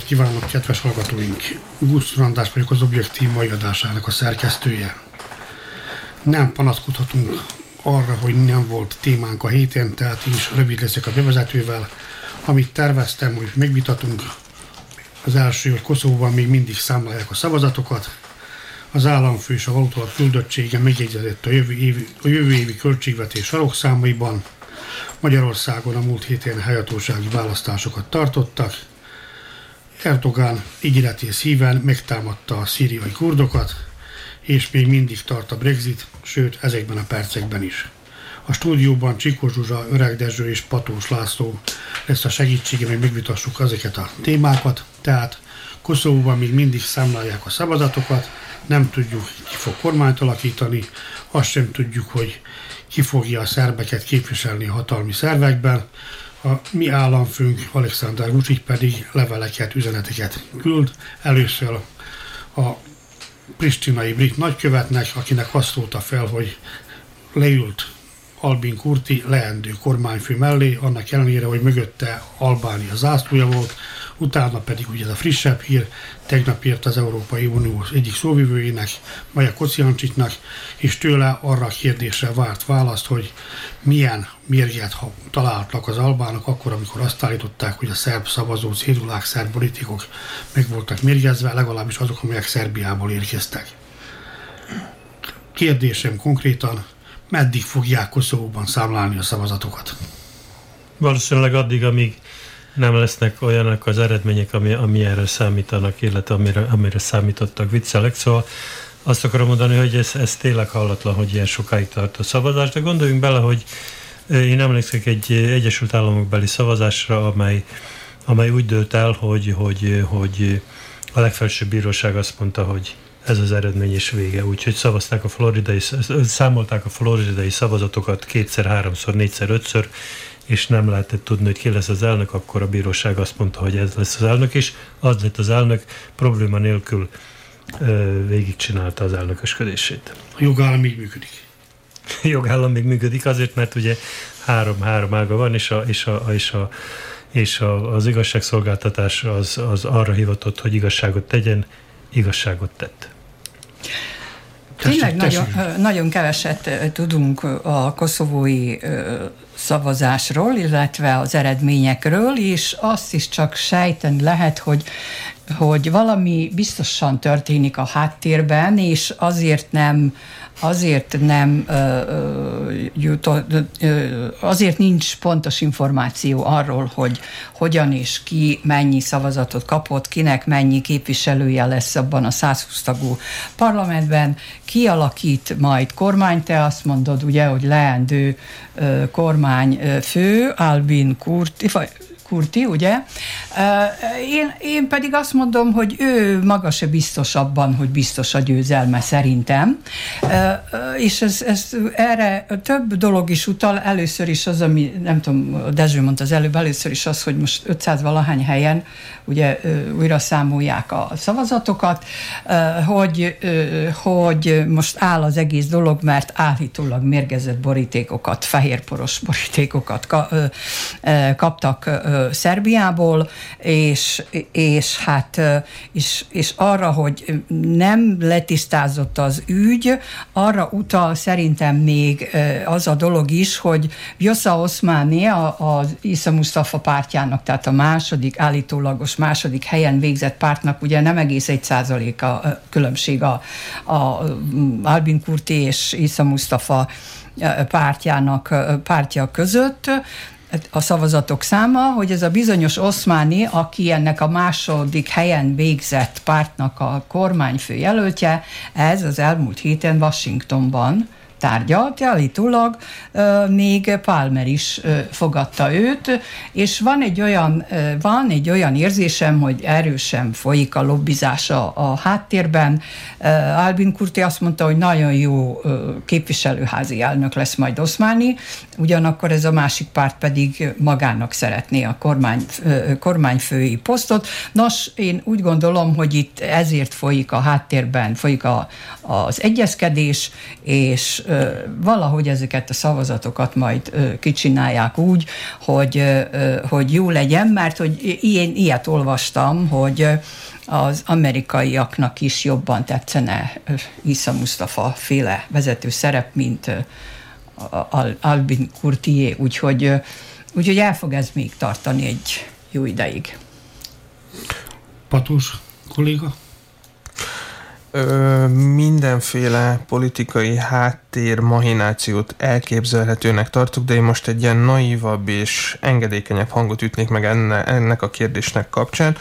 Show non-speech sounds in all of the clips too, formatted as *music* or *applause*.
Napot kívánok, kedves hallgatóink! András vagyok az Objektív mai adásának a szerkesztője. Nem panaszkodhatunk arra, hogy nem volt témánk a héten, tehát én is rövid leszek a bevezetővel. Amit terveztem, hogy megvitatunk, az első, hogy Koszovóban még mindig számlálják a szavazatokat. Az államfő és a valóta küldöttsége megjegyzett a jövő évi, a jövő évi költségvetés sarokszámaiban. Magyarországon a múlt héten helyhatósági választásokat tartottak, Erdogan ígéretés híven megtámadta a szíriai kurdokat, és még mindig tart a Brexit, sőt ezekben a percekben is. A stúdióban Csikó Zsuzsa, Öreg Dezső és Patós László lesz a segítsége, hogy megvitassuk ezeket a témákat. Tehát Koszovóban még mindig számlálják a szabadatokat, nem tudjuk, ki fog kormányt alakítani, azt sem tudjuk, hogy ki fogja a szerbeket képviselni a hatalmi szervekben. A mi államfőnk Alexander Vucic pedig leveleket, üzeneteket küld. Először a pristinai brit nagykövetnek, akinek azt szólta fel, hogy leült Albin Kurti leendő kormányfő mellé, annak ellenére, hogy mögötte Albánia zászlója volt, utána pedig ugye ez a frissebb hír, tegnap írt az Európai Unió egyik szóvivőjének, Maja Kociancsitnak, és tőle arra a kérdésre várt választ, hogy milyen mérget ha találtak az albánok akkor, amikor azt állították, hogy a szerb szavazó cédulák, szerb politikok meg voltak mérgezve, legalábbis azok, amelyek Szerbiából érkeztek. Kérdésem konkrétan, meddig fogják Koszovóban számlálni a szavazatokat? Valószínűleg addig, amíg nem lesznek olyanak az eredmények, ami, ami erre számítanak, illetve amire, amire számítottak viccelek. Szóval azt akarom mondani, hogy ez, ez tényleg hallatlan, hogy ilyen sokáig tart a szavazás, de gondoljunk bele, hogy én emlékszek egy Egyesült Államok beli szavazásra, amely, amely úgy dőlt el, hogy, hogy, hogy a legfelsőbb bíróság azt mondta, hogy ez az eredmény és vége. Úgyhogy szavazták a floridai, számolták a floridai szavazatokat kétszer, háromszor, négyszer, ötször, és nem lehetett tudni, hogy ki lesz az elnök, akkor a bíróság azt mondta, hogy ez lesz az elnök, és az lett az elnök, probléma nélkül végigcsinálta az elnökösködését. A jogállam még működik. A jogállam még működik azért, mert ugye három, három ága van, és, a, és, a, és, a, és a, az igazságszolgáltatás az, az arra hivatott, hogy igazságot tegyen, igazságot tett. Tényleg nagyon, nagyon keveset tudunk a koszovói szavazásról, illetve az eredményekről, és azt is csak sejteni lehet, hogy hogy valami biztosan történik a háttérben, és azért nem azért nem azért nincs pontos információ arról, hogy hogyan és ki mennyi szavazatot kapott, kinek mennyi képviselője lesz abban a 120 tagú parlamentben, ki alakít majd kormány, te azt mondod ugye, hogy leendő kormányfő, Albin Kurti, Kurti, ugye? Én, én pedig azt mondom, hogy ő maga se biztos abban, hogy biztos a győzelme szerintem. És ez, ez erre több dolog is utal. Először is az, ami nem tudom, Dezső mondta az előbb, először is az, hogy most 500 valahány helyen ugye újra számolják a szavazatokat, hogy, hogy most áll az egész dolog, mert állítólag mérgezett borítékokat, fehérporos borítékokat kaptak Szerbiából, és, és hát és, és arra, hogy nem letisztázott az ügy, arra utal szerintem még az a dolog is, hogy Vjosa Oszmáni, az Isza Mustafa pártjának, tehát a második, állítólagos második helyen végzett pártnak ugye nem egész egy százalék a különbség a, a Albin Kurti és Isza Mustafa pártjának pártja között, a szavazatok száma, hogy ez a bizonyos oszmáni, aki ennek a második helyen végzett pártnak a kormányfő jelöltje, ez az elmúlt héten Washingtonban tárgyalt, állítólag még Palmer is fogadta őt, és van egy olyan, van egy olyan érzésem, hogy erősen folyik a lobbizása a háttérben. Albin Kurti azt mondta, hogy nagyon jó képviselőházi elnök lesz majd Oszmáni, ugyanakkor ez a másik párt pedig magának szeretné a kormány, kormányfői posztot. Nos, én úgy gondolom, hogy itt ezért folyik a háttérben, folyik a, az egyezkedés, és valahogy ezeket a szavazatokat majd kicsinálják úgy, hogy, hogy jó legyen, mert hogy én ilyet olvastam, hogy az amerikaiaknak is jobban tetszene Isza Mustafa féle vezető szerep, mint Albin Kurtié, úgyhogy, úgyhogy el fog ez még tartani egy jó ideig. Patus kolléga? Ö, mindenféle politikai háttér mahinációt elképzelhetőnek tartok, de én most egy ilyen naívabb és engedékenyebb hangot ütnék meg enne, ennek a kérdésnek kapcsán.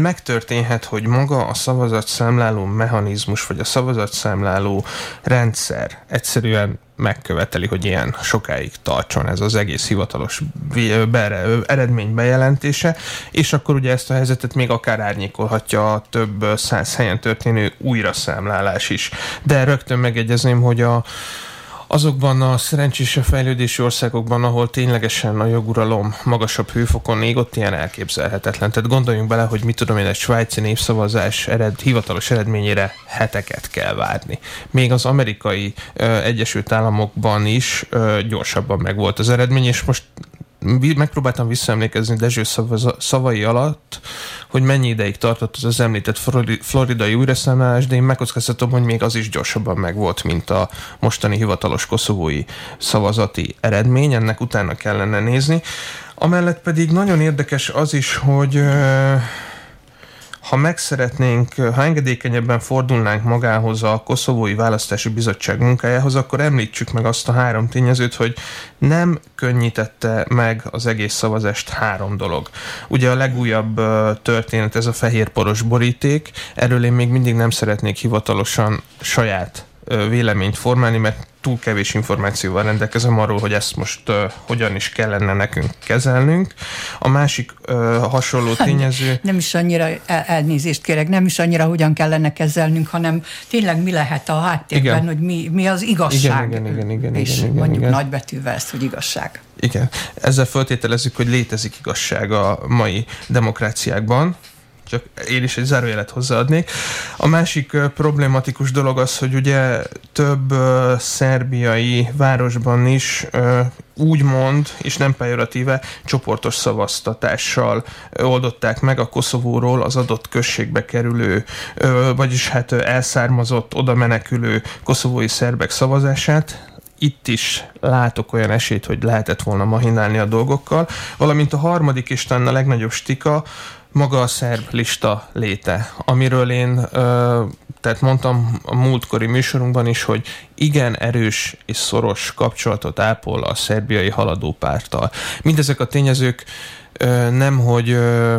Megtörténhet, hogy maga a szavazatszámláló mechanizmus, vagy a szavazatszámláló rendszer egyszerűen megköveteli, hogy ilyen sokáig tartson ez az egész hivatalos eredmény bejelentése, és akkor ugye ezt a helyzetet még akár árnyékolhatja a több száz helyen történő újraszámlálás is. De rögtön megegyezném, hogy a azokban a szerencsés fejlődési országokban, ahol ténylegesen a joguralom magasabb hőfokon ég, ott ilyen elképzelhetetlen. Tehát gondoljunk bele, hogy mit tudom én, egy svájci népszavazás ered, hivatalos eredményére heteket kell várni. Még az amerikai ö, Egyesült Államokban is ö, gyorsabban megvolt az eredmény, és most megpróbáltam visszaemlékezni Dezső szavai alatt, hogy mennyi ideig tartott az, az említett floridai újraszámlálás, de én megkockáztatom, hogy még az is gyorsabban megvolt, mint a mostani hivatalos koszovói szavazati eredmény, ennek utána kellene nézni. Amellett pedig nagyon érdekes az is, hogy ha megszeretnénk, ha engedékenyebben fordulnánk magához a Koszovói Választási Bizottság munkájához, akkor említsük meg azt a három tényezőt, hogy nem könnyítette meg az egész szavazást három dolog. Ugye a legújabb történet ez a fehérporos boríték, erről én még mindig nem szeretnék hivatalosan saját véleményt formálni, mert túl kevés információval rendelkezem arról, hogy ezt most uh, hogyan is kellene nekünk kezelnünk. A másik uh, hasonló hát, tényező... Nem is annyira el- elnézést kérek, nem is annyira hogyan kellene kezelnünk, hanem tényleg mi lehet a háttérben, igen. hogy mi, mi az igazság. Igen, igen, igen, igen, és igen, igen, mondjuk igen. nagybetűvel ezt, hogy igazság. Igen. Ezzel feltételezzük, hogy létezik igazság a mai demokráciákban, csak én is egy zárójelet hozzáadnék. A másik uh, dolog az, hogy ugye több szerbiai városban is úgymond, és nem pejoratíve, csoportos szavaztatással oldották meg a Koszovóról az adott községbe kerülő, vagyis hát elszármazott, oda menekülő koszovói szerbek szavazását, itt is látok olyan esélyt, hogy lehetett volna mahinálni a dolgokkal, valamint a harmadik és talán a legnagyobb stika, maga a szerb lista léte, amiről én, ö, tehát mondtam a múltkori műsorunkban is, hogy igen erős és szoros kapcsolatot ápol a szerbiai haladópárttal. Mindezek a tényezők ö, nem, hogy ö,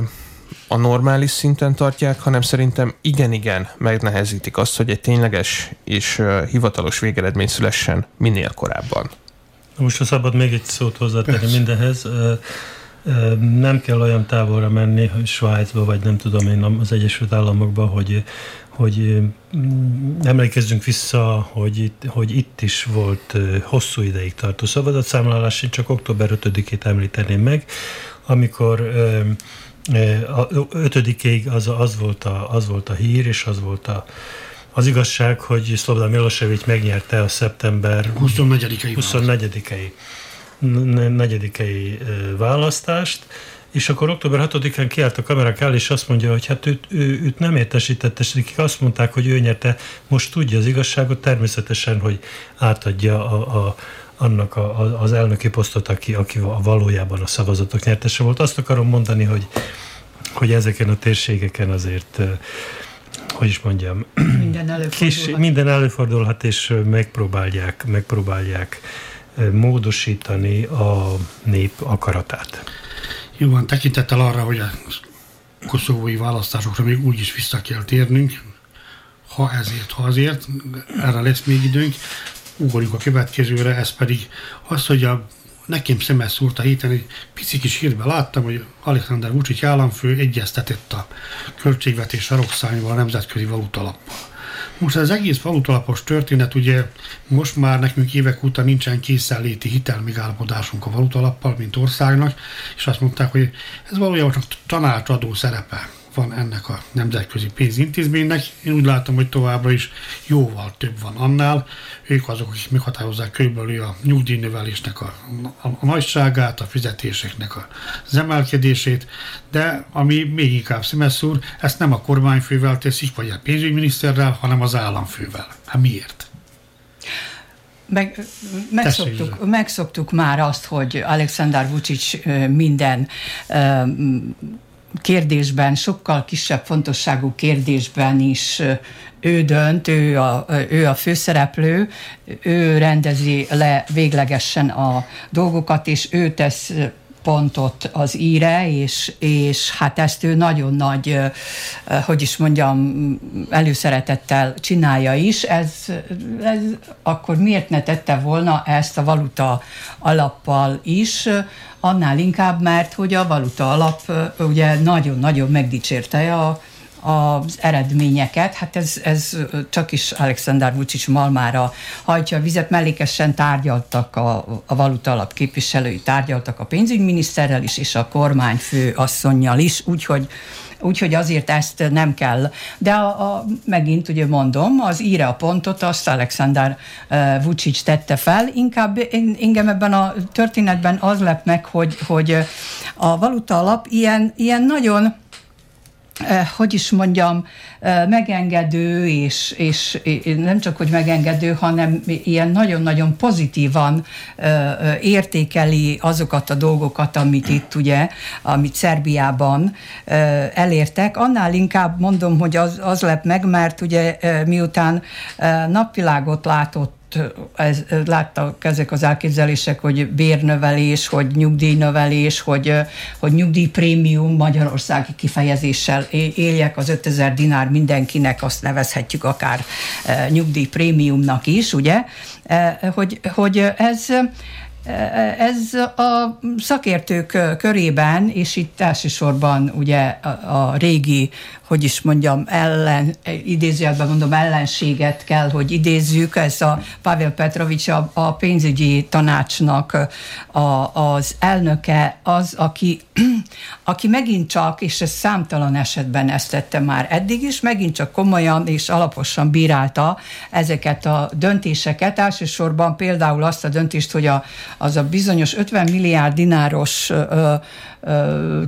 a normális szinten tartják, hanem szerintem igen-igen megnehezítik azt, hogy egy tényleges és uh, hivatalos végeredmény szülessen minél korábban. Most ha szabad még egy szót hozzátenni mindenhez. Uh, nem kell olyan távolra menni, hogy Svájcba, vagy nem tudom én az Egyesült Államokba, hogy, hogy emlékezzünk vissza, hogy itt, hogy itt is volt hosszú ideig tartó szavazatszámlálás, én csak október 5-ét említeném meg, amikor a 5 az, az, volt a, az volt a hír, és az volt a, az igazság, hogy Szlobodan Milosevic megnyerte a szeptember 24-i 24 negyedikei választást, és akkor október 6-án kiállt a kamerák el, és azt mondja, hogy hát őt, ő, őt nem értesítette, és akik azt mondták, hogy ő nyerte, most tudja az igazságot, természetesen, hogy átadja a, a, annak a, a, az elnöki posztot, aki, aki a valójában a szavazatok nyertese volt. Azt akarom mondani, hogy, hogy ezeken a térségeken azért hogy is mondjam, minden előfordulhat, kis, minden előfordulhat és megpróbálják, megpróbálják módosítani a nép akaratát. Jó van, tekintettel arra, hogy a koszovói választásokra még úgy is vissza kell térnünk, ha ezért, ha azért, erre lesz még időnk. ugorjuk a következőre, ez pedig az, hogy a nekem szemes szúrt a héten, egy pici kis hírben láttam, hogy Alexander Vucic államfő egyeztetett a költségvetés sarokszányval a nemzetközi valutalappal. Most az egész valutalapos történet, ugye most már nekünk évek óta nincsen készenléti hitelmegállapodásunk a valutalappal, mint országnak, és azt mondták, hogy ez valójában csak tanácsadó szerepe van ennek a nemzetközi pénzintézménynek. Én úgy látom, hogy továbbra is jóval több van annál. Ők azok, akik meghatározzák körülbelül a nyugdíjnövelésnek a, a, a nagyságát, a fizetéseknek az emelkedését, de ami még inkább szemeszúr, ezt nem a kormányfővel teszik, vagy a pénzügyminiszterrel, hanem az államfővel. Hát miért? Meg, megszoktuk, megszoktuk már azt, hogy Alexander Vucic minden kérdésben, sokkal kisebb fontosságú kérdésben is ő dönt, ő a, ő a főszereplő, ő rendezi le véglegesen a dolgokat, és ő tesz pontot az íre, és, és hát ezt ő nagyon nagy, hogy is mondjam, előszeretettel csinálja is. Ez, ez akkor miért ne tette volna ezt a valuta alappal is, annál inkább, mert hogy a valuta alap ugye nagyon-nagyon megdicsérte a, az eredményeket. Hát ez, ez csak is Alexander Vucic malmára hajtja a vizet. Mellékesen tárgyaltak a, a valuta alap képviselői, tárgyaltak a pénzügyminiszterrel is, és a kormányfő asszonynal is, úgyhogy úgyhogy azért ezt nem kell. De a, a, megint ugye mondom, az íre a pontot azt Alexander uh, Vucic tette fel, inkább engem ebben a történetben az lep meg, hogy, hogy a valuta alap ilyen, ilyen nagyon Eh, hogy is mondjam, megengedő, és, és nem csak, hogy megengedő, hanem ilyen nagyon-nagyon pozitívan értékeli azokat a dolgokat, amit itt ugye, amit Szerbiában elértek. Annál inkább mondom, hogy az, az lep meg, mert ugye miután napvilágot látott ez, láttak ezek az elképzelések, hogy bérnövelés, hogy nyugdíjnövelés, hogy, hogy nyugdíjprémium Magyarországi kifejezéssel éljek. Az 5000 dinár mindenkinek, azt nevezhetjük akár nyugdíjprémiumnak is, ugye, hogy, hogy ez ez a szakértők körében, és itt elsősorban ugye a, a régi hogy is mondjam, ellen, idézőjelben mondom, ellenséget kell, hogy idézzük. Ez a Pavel Petrovics, a, a pénzügyi tanácsnak a, az elnöke az, aki, *clears throat* aki megint csak, és ez számtalan esetben ezt tette már eddig is, megint csak komolyan és alaposan bírálta ezeket a döntéseket. Elsősorban például azt a döntést, hogy a, az a bizonyos 50 milliárd dináros ö,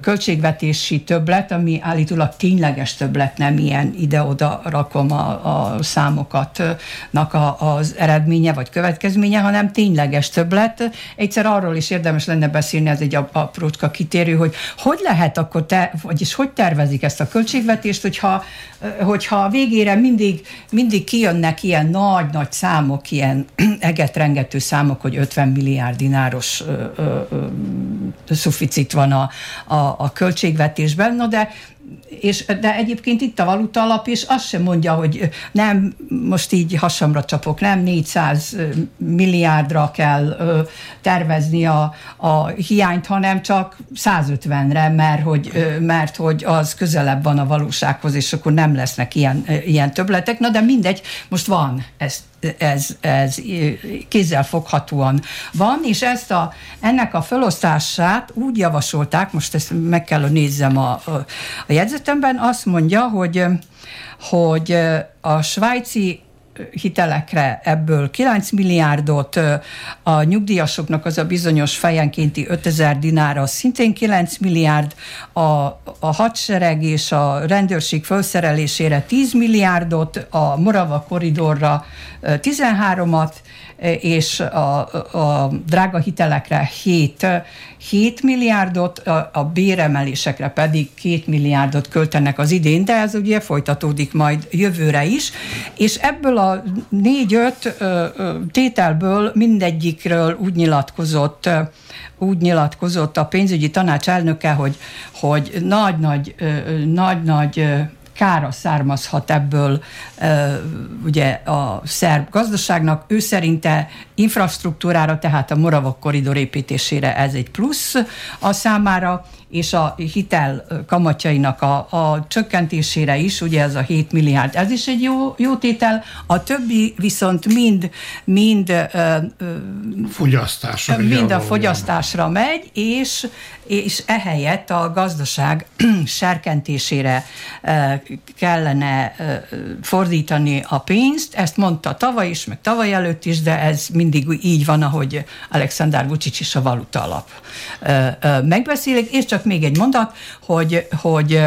költségvetési többlet, ami állítólag tényleges többlet, nem ilyen ide-oda rakom a, a számokatnak a, az eredménye vagy következménye, hanem tényleges többlet. Egyszer arról is érdemes lenne beszélni, ez egy aprócska kitérő, hogy hogy lehet akkor, te, vagyis hogy tervezik ezt a költségvetést, hogyha, hogyha a végére mindig, mindig kijönnek ilyen nagy-nagy számok, ilyen *clears throat* egetrengető számok, hogy 50 milliárd dináros ö, ö, ö, szuficit van a a, a, költségvetésben, no de és, de egyébként itt a valuta alap, és azt sem mondja, hogy nem, most így hasamra csapok, nem 400 milliárdra kell tervezni a, a hiányt, hanem csak 150-re, mert hogy, mert hogy az közelebb van a valósághoz, és akkor nem lesznek ilyen, ilyen többletek. Na de mindegy, most van, ezt ez, ez kézzel foghatóan van, és ezt a, ennek a felosztását úgy javasolták, most ezt meg kell nézzem a, a jegyzetemben, azt mondja, hogy, hogy a svájci hitelekre ebből 9 milliárdot, a nyugdíjasoknak az a bizonyos fejenkénti 5000 dinár, az szintén 9 milliárd, a, a hadsereg és a rendőrség felszerelésére 10 milliárdot, a Morava koridorra 13-at, és a, a drága hitelekre 7, 7 milliárdot, a, a béremelésekre pedig 2 milliárdot költenek az idén, de ez ugye folytatódik majd jövőre is, és ebből a 4-5 tételből mindegyikről úgy nyilatkozott úgy nyilatkozott a pénzügyi tanács elnöke, hogy, hogy nagy-nagy, nagy-nagy kára származhat ebből ugye a szerb gazdaságnak. Ő szerinte infrastruktúrára, tehát a Moravok koridor építésére ez egy plusz a számára, és a hitel kamatjainak a, a csökkentésére is, ugye ez a 7 milliárd, ez is egy jó, jó tétel, a többi viszont mind, mind ö, ö, fogyasztásra, mind a fogyasztásra megy, és, és ehelyett a gazdaság *clears throat* serkentésére kellene fordítani a pénzt, ezt mondta tavaly is, meg tavaly előtt is, de ez mindig így van, ahogy Alexander Vucic is a valuta alap. Megbeszélik, és csak még egy mondat, hogy, hogy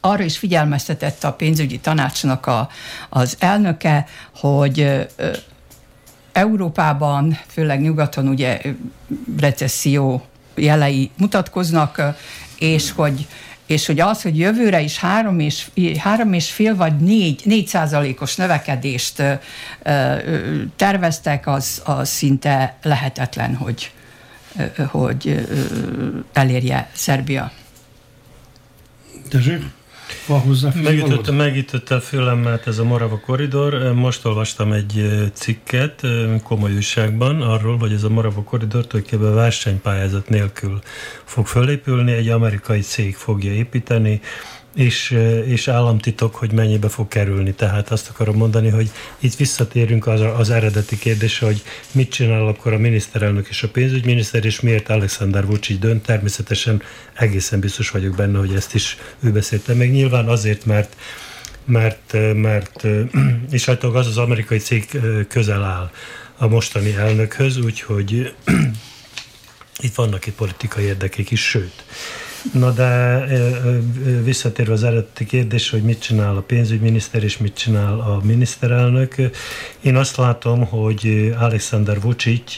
arra is figyelmeztetett a pénzügyi tanácsnak a, az elnöke, hogy Európában, főleg nyugaton ugye recesszió jelei mutatkoznak, és hogy és hogy az, hogy jövőre is három és, három és fél vagy négy, négy százalékos növekedést terveztek, az, az szinte lehetetlen, hogy, hogy elérje Szerbia. Dezső? Van hozzá Megütötte, megütötte a fülemmel ez a Morava koridor. Most olvastam egy cikket komoly újságban arról, hogy ez a Morava koridor tulajdonképpen versenypályázat nélkül fog fölépülni, egy amerikai cég fogja építeni, és, és államtitok, hogy mennyibe fog kerülni. Tehát azt akarom mondani, hogy itt visszatérünk az, az eredeti kérdésre, hogy mit csinál akkor a miniszterelnök és a pénzügyminiszter, és miért Alexander Vucic dönt. Természetesen egészen biztos vagyok benne, hogy ezt is ő beszélte meg. Nyilván azért, mert mert, mert *clears throat* és hát az az amerikai cég közel áll a mostani elnökhöz, úgyhogy *clears throat* itt vannak itt politikai érdekek is, sőt. Na de visszatérve az eredeti kérdés, hogy mit csinál a pénzügyminiszter és mit csinál a miniszterelnök, én azt látom, hogy Alexander Vucic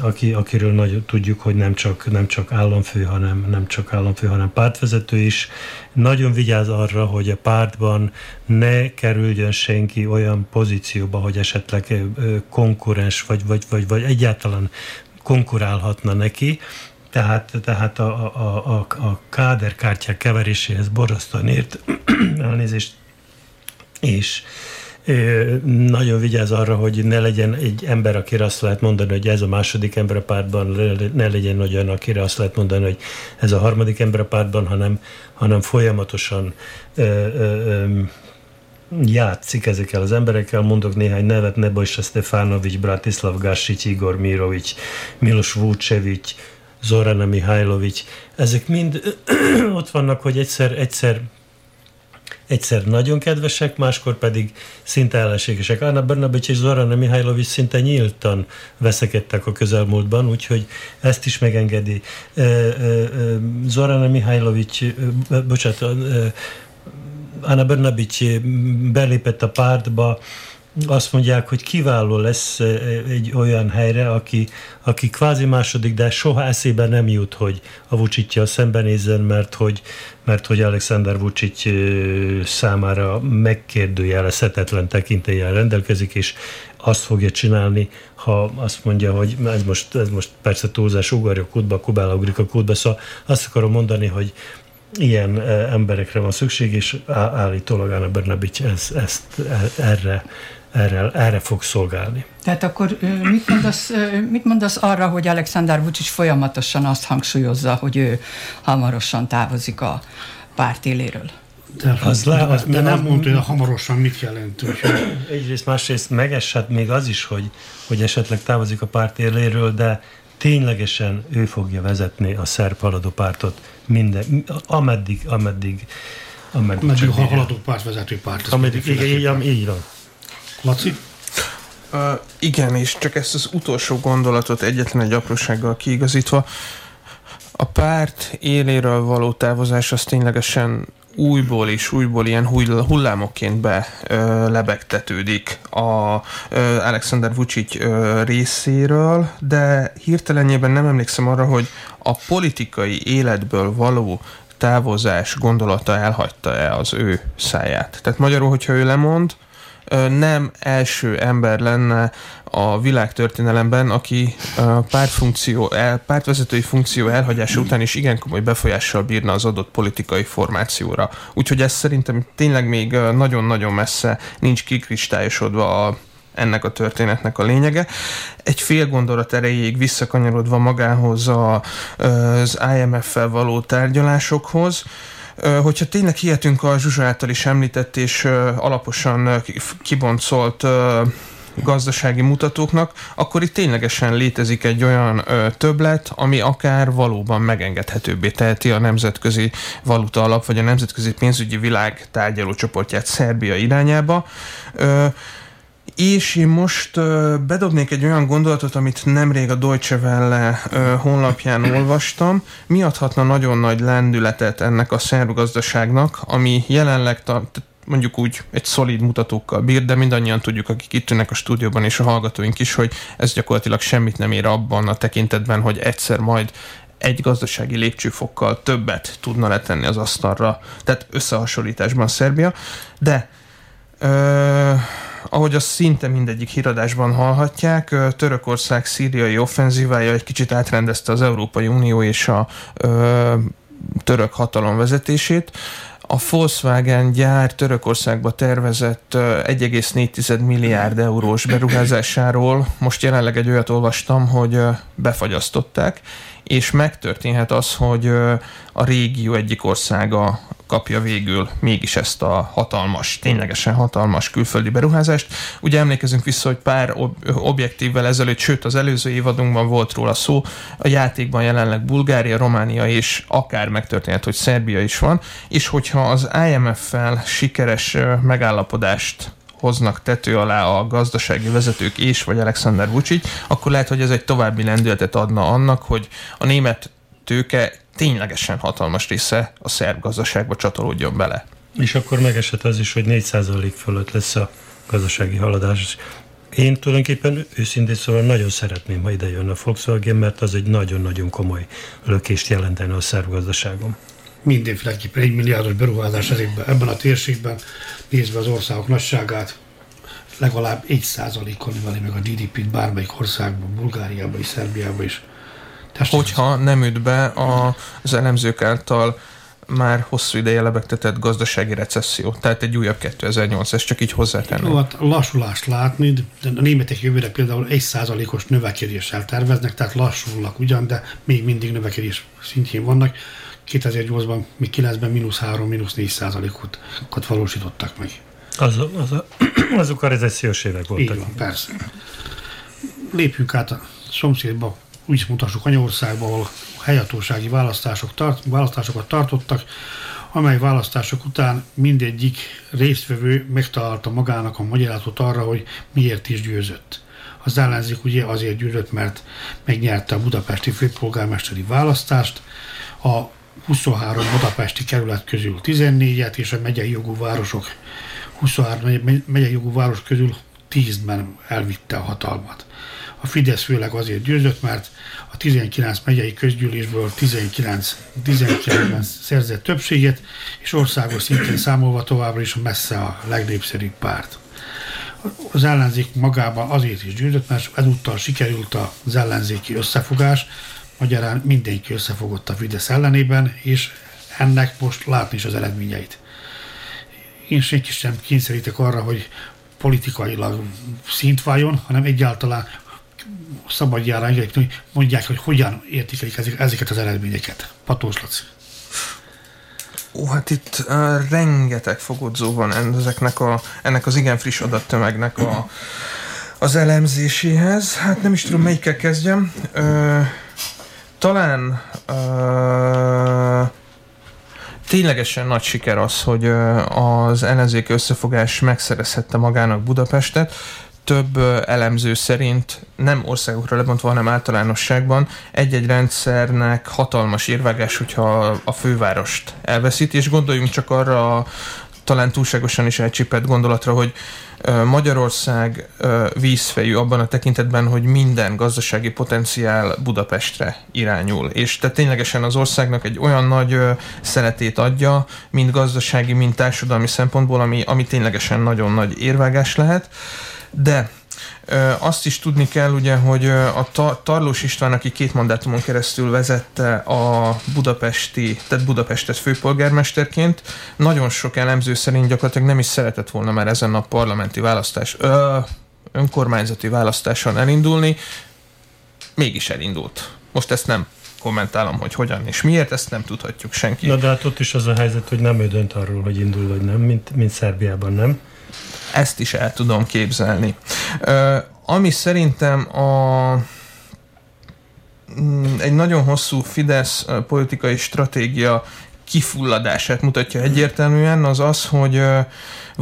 aki, akiről nagyon tudjuk, hogy nem csak, nem csak államfő, hanem nem csak államfő, hanem pártvezető is, nagyon vigyáz arra, hogy a pártban ne kerüljön senki olyan pozícióba, hogy esetleg konkurens, vagy, vagy, vagy, vagy egyáltalán konkurálhatna neki, tehát, tehát a, a, a, a káderkártyák keveréséhez borzasztóan ért *clears throat* elnézést, és nagyon vigyáz arra, hogy ne legyen egy ember, akire azt lehet mondani, hogy ez a második ember a pártban, ne legyen olyan, akire azt lehet mondani, hogy ez a harmadik ember a pártban, hanem, hanem folyamatosan ö, ö, ö, játszik ezekkel az emberekkel. Mondok néhány nevet, Nebojsa Stefanovics, Bratislav Garsic, Igor Mirovic, Milos Vucevic, Zorana Mihajlovics, ezek mind *clears throat* ott vannak, hogy egyszer, egyszer egyszer nagyon kedvesek, máskor pedig szinte ellenségesek. Anna Bernabics és Zorana Mihajlovics szinte nyíltan veszekedtek a közelmúltban, úgyhogy ezt is megengedi. Zorana Mihajlovics, bocsánat, Anna Bernabics belépett a pártba, azt mondják, hogy kiváló lesz egy olyan helyre, aki, aki kvázi második, de soha eszébe nem jut, hogy a Vucicja szembenézzen, mert hogy, mert hogy Alexander Vucic számára megkérdőjelezhetetlen tekintélyel rendelkezik, és azt fogja csinálni, ha azt mondja, hogy ez most, ez most persze túlzás, ugorja a kútba, kubál ugrik a kútba, szóval azt akarom mondani, hogy ilyen emberekre van szükség, és állítólag Anna Bernabic ez, ezt, e, erre erre, erre fog szolgálni. Tehát akkor mit mondasz, mit mondasz arra, hogy Alexander Vucic folyamatosan azt hangsúlyozza, hogy ő hamarosan távozik a párt éléről? De, az le, az, de nem mondta, hogy a hamarosan mit jelent. Egyrészt, másrészt megesett még az is, hogy, hogy esetleg távozik a párt éléről, de ténylegesen ő fogja vezetni a szerb haladó pártot minden, ameddig, ameddig ameddig, ameddig a haladó párt vezető párt. Ameddig, igen, így, így van. Laci? Uh, igen, és csak ezt az utolsó gondolatot egyetlen egy aprósággal kiigazítva, a párt éléről való távozás az ténylegesen újból és újból ilyen hullámokként be ö, lebegtetődik a ö, Alexander Vucic ö, részéről, de hirtelenjében nem emlékszem arra, hogy a politikai életből való távozás gondolata elhagyta-e az ő száját. Tehát magyarul, hogyha ő lemond, nem első ember lenne a világtörténelemben, aki pártfunkció, pártvezetői funkció elhagyása után is igen komoly befolyással bírna az adott politikai formációra. Úgyhogy ez szerintem tényleg még nagyon-nagyon messze nincs kikristályosodva a ennek a történetnek a lényege. Egy fél gondolat erejéig visszakanyarodva magához a, az IMF-fel való tárgyalásokhoz, hogyha tényleg hihetünk a Zsuzsa által is említett és alaposan kiboncolt gazdasági mutatóknak, akkor itt ténylegesen létezik egy olyan ö, többlet, ami akár valóban megengedhetőbbé teheti a nemzetközi valuta alap, vagy a nemzetközi pénzügyi világ tárgyalócsoportját Szerbia irányába. Ö, és én most bedobnék egy olyan gondolatot, amit nemrég a Deutsche Welle honlapján olvastam. Mi adhatna nagyon nagy lendületet ennek a szerb gazdaságnak, ami jelenleg mondjuk úgy egy szolid mutatókkal bír, de mindannyian tudjuk, akik itt ülnek a stúdióban, és a hallgatóink is, hogy ez gyakorlatilag semmit nem ér abban a tekintetben, hogy egyszer majd egy gazdasági lépcsőfokkal többet tudna letenni az asztalra, tehát összehasonlításban Szerbia, de ö, ahogy azt szinte mindegyik híradásban hallhatják, Törökország szíriai offenzívája egy kicsit átrendezte az Európai Unió és a ö, török hatalom vezetését. A Volkswagen gyár Törökországba tervezett 1,4 milliárd eurós beruházásáról most jelenleg egy olyat olvastam, hogy befagyasztották, és megtörténhet az, hogy a régió egyik országa kapja végül mégis ezt a hatalmas, ténylegesen hatalmas külföldi beruházást. Ugye emlékezünk vissza, hogy pár ob- objektívvel ezelőtt, sőt az előző évadunkban volt róla szó, a játékban jelenleg Bulgária, Románia és akár megtörténhet, hogy Szerbia is van, és hogyha az IMF-fel sikeres megállapodást hoznak tető alá a gazdasági vezetők és vagy Alexander Vucic, akkor lehet, hogy ez egy további lendületet adna annak, hogy a német tőke ténylegesen hatalmas része a szerb gazdaságba csatolódjon bele. És akkor megesett az is, hogy 4% fölött lesz a gazdasági haladás. Én tulajdonképpen őszintén szóval nagyon szeretném, ha ide jön a Volkswagen, mert az egy nagyon-nagyon komoly lökést jelentene a szerb gazdaságom. Mindenféleképpen egy milliárdos beruházás ezekben, ebben a térségben, nézve az országok nagyságát, legalább egy százalékon növeli meg a GDP-t bármelyik országban, Bulgáriában és Szerbiában is. Tehát Hogyha nem üt be a, az elemzők által már hosszú ideje lebegtetett gazdasági recesszió. Tehát egy újabb 2008, ez csak így hozzátenni. Jó, hát lassulást látni, de a németek jövőre például egy százalékos növekedéssel terveznek, tehát lassulnak ugyan, de még mindig növekedés szintjén vannak. 2008-ban, még 9-ben mínusz 3, mínusz 4 százalékot valósítottak meg. Az, az, azok a recessziós évek voltak. Így van, persze. Lépjünk át a szomszédba, úgy mutassuk Anyaországban, ahol helyhatósági választások tart, választásokat tartottak, amely választások után mindegyik résztvevő megtalálta magának a magyarázatot arra, hogy miért is győzött. Az ellenzék ugye azért győzött, mert megnyerte a budapesti főpolgármesteri választást, a 23 budapesti kerület közül 14-et, és a megyei jogú városok 23 megyei jogú város közül 10-ben elvitte a hatalmat. A Fidesz főleg azért győzött, mert a 19 megyei közgyűlésből 19, 19-ben szerzett többséget, és országos szinten számolva továbbra is messze a legnépszerűbb párt. Az ellenzék magában azért is győzött, mert ezúttal sikerült az ellenzéki összefogás, magyarán mindenki összefogott a Fidesz ellenében, és ennek most látni is az eredményeit. Én senki sem kényszerítek arra, hogy politikailag szint váljon, hanem egyáltalán szabadjára engedjük, hogy mondják, hogy hogyan értékelik ezeket az eredményeket. Patós Laci. Ó, hát itt uh, rengeteg fogodzó van ezeknek a, ennek az igen friss adattömegnek a, az elemzéséhez. Hát nem is tudom, melyikkel kezdjem. Uh, talán uh, ténylegesen nagy siker az, hogy az ellenzék összefogás megszerezhette magának Budapestet. Több elemző szerint nem országokra lebontva, hanem általánosságban egy-egy rendszernek hatalmas érvágás, hogyha a fővárost elveszíti, és gondoljunk csak arra a talán túlságosan is elcsipett gondolatra, hogy Magyarország vízfejű abban a tekintetben, hogy minden gazdasági potenciál Budapestre irányul. És tehát ténylegesen az országnak egy olyan nagy szeretét adja, mind gazdasági, mind társadalmi szempontból, ami, ami ténylegesen nagyon nagy érvágás lehet. De azt is tudni kell, ugye, hogy a Tarlós István, aki két mandátumon keresztül vezette a budapesti, tehát Budapestet főpolgármesterként, nagyon sok elemző szerint gyakorlatilag nem is szeretett volna már ezen a parlamenti választás, ö, önkormányzati választáson elindulni, mégis elindult. Most ezt nem kommentálom, hogy hogyan és miért, ezt nem tudhatjuk senki. Na de hát ott is az a helyzet, hogy nem ő dönt arról, hogy indul vagy nem, mint, mint Szerbiában, nem? Ezt is el tudom képzelni. Ami szerintem a mm, egy nagyon hosszú Fidesz politikai stratégia kifulladását mutatja egyértelműen, az az, hogy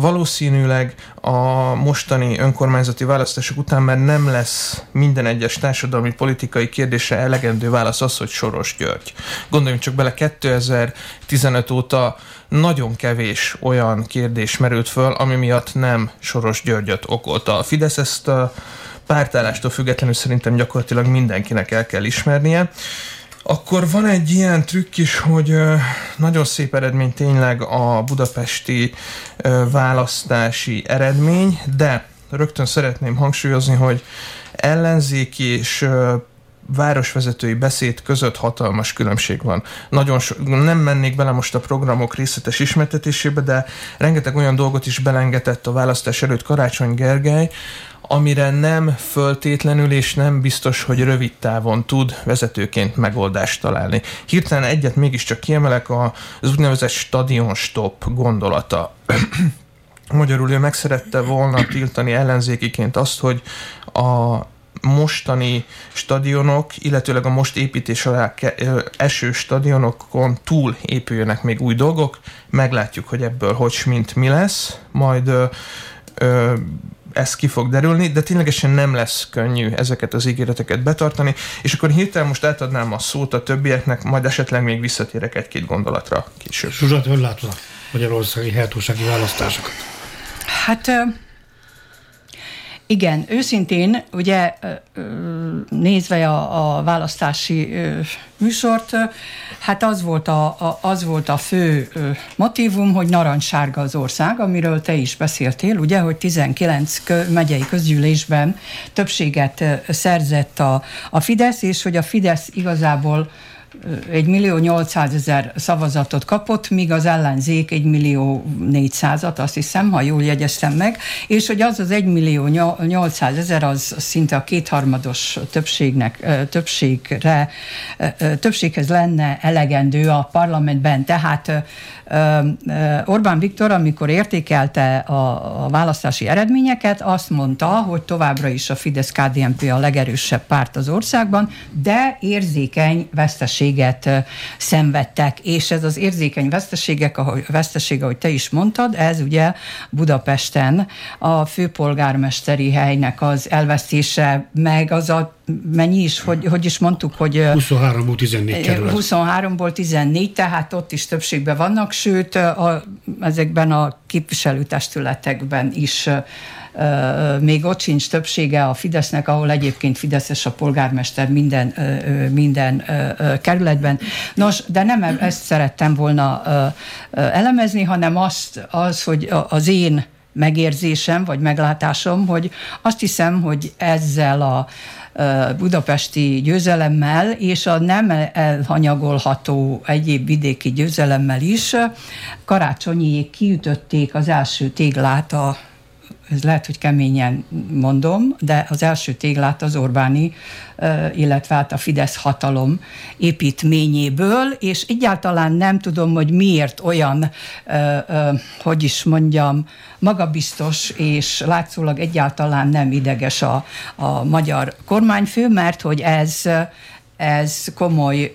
valószínűleg a mostani önkormányzati választások után már nem lesz minden egyes társadalmi politikai kérdésre elegendő válasz az, hogy Soros György. Gondoljunk csak bele, 2015 óta nagyon kevés olyan kérdés merült föl, ami miatt nem Soros Györgyöt okolta. A Fidesz ezt a pártállástól függetlenül szerintem gyakorlatilag mindenkinek el kell ismernie. Akkor van egy ilyen trükk is, hogy nagyon szép eredmény tényleg a budapesti választási eredmény, de rögtön szeretném hangsúlyozni, hogy ellenzéki és városvezetői beszéd között hatalmas különbség van. Nagyon so, nem mennék bele most a programok részletes ismertetésébe, de rengeteg olyan dolgot is belengetett a választás előtt Karácsony Gergely, amire nem föltétlenül és nem biztos, hogy rövid távon tud vezetőként megoldást találni. Hirtelen egyet mégiscsak kiemelek az úgynevezett stadion stop gondolata. Magyarul ő meg szerette volna tiltani ellenzékiként azt, hogy a mostani stadionok, illetőleg a most építés alá eső stadionokon túl épüljenek még új dolgok. Meglátjuk, hogy ebből hogy mint mi lesz. Majd ö, ö, ez ki fog derülni, de ténylegesen nem lesz könnyű ezeket az ígéreteket betartani, és akkor hirtelen most átadnám a szót a többieknek, majd esetleg még visszatérek egy-két gondolatra később. Zsuzsát, ön látod a magyarországi helyhatósági választásokat? Hát igen, őszintén, ugye nézve a, a választási műsort, hát az volt a, a, az volt a fő motivum, hogy narancssárga az ország, amiről te is beszéltél, ugye, hogy 19 megyei közgyűlésben többséget szerzett a, a Fidesz, és hogy a Fidesz igazából egy millió 800 ezer szavazatot kapott, míg az ellenzék egy millió 400-at, azt hiszem, ha jól jegyeztem meg, és hogy az az egy millió 800 ezer az szinte a kétharmados többségnek, többségre, többséghez lenne elegendő a parlamentben. Tehát Orbán Viktor, amikor értékelte a, választási eredményeket, azt mondta, hogy továbbra is a Fidesz-KDNP a legerősebb párt az országban, de érzékeny veszteséget szenvedtek, és ez az érzékeny veszteségek, ahogy, veszteség, ahogy te is mondtad, ez ugye Budapesten a főpolgármesteri helynek az elvesztése, meg az a mennyi is, hogy, hogy is mondtuk, hogy 23-ból 14 kerület. 23-ból 14, tehát ott is többségben vannak, sőt a, ezekben a képviselőtestületekben is még ott sincs többsége a Fidesznek, ahol egyébként Fideszes a polgármester minden, minden kerületben. Nos, de nem e-, ezt szerettem volna elemezni, hanem azt, az, hogy az én megérzésem, vagy meglátásom, hogy azt hiszem, hogy ezzel a budapesti győzelemmel, és a nem elhanyagolható egyéb vidéki győzelemmel is karácsonyiék kiütötték az első téglát a ez lehet, hogy keményen mondom, de az első téglát az Orbáni, illetve hát a Fidesz hatalom építményéből, és egyáltalán nem tudom, hogy miért olyan, hogy is mondjam, magabiztos, és látszólag egyáltalán nem ideges a, a magyar kormányfő, mert hogy ez ez komoly,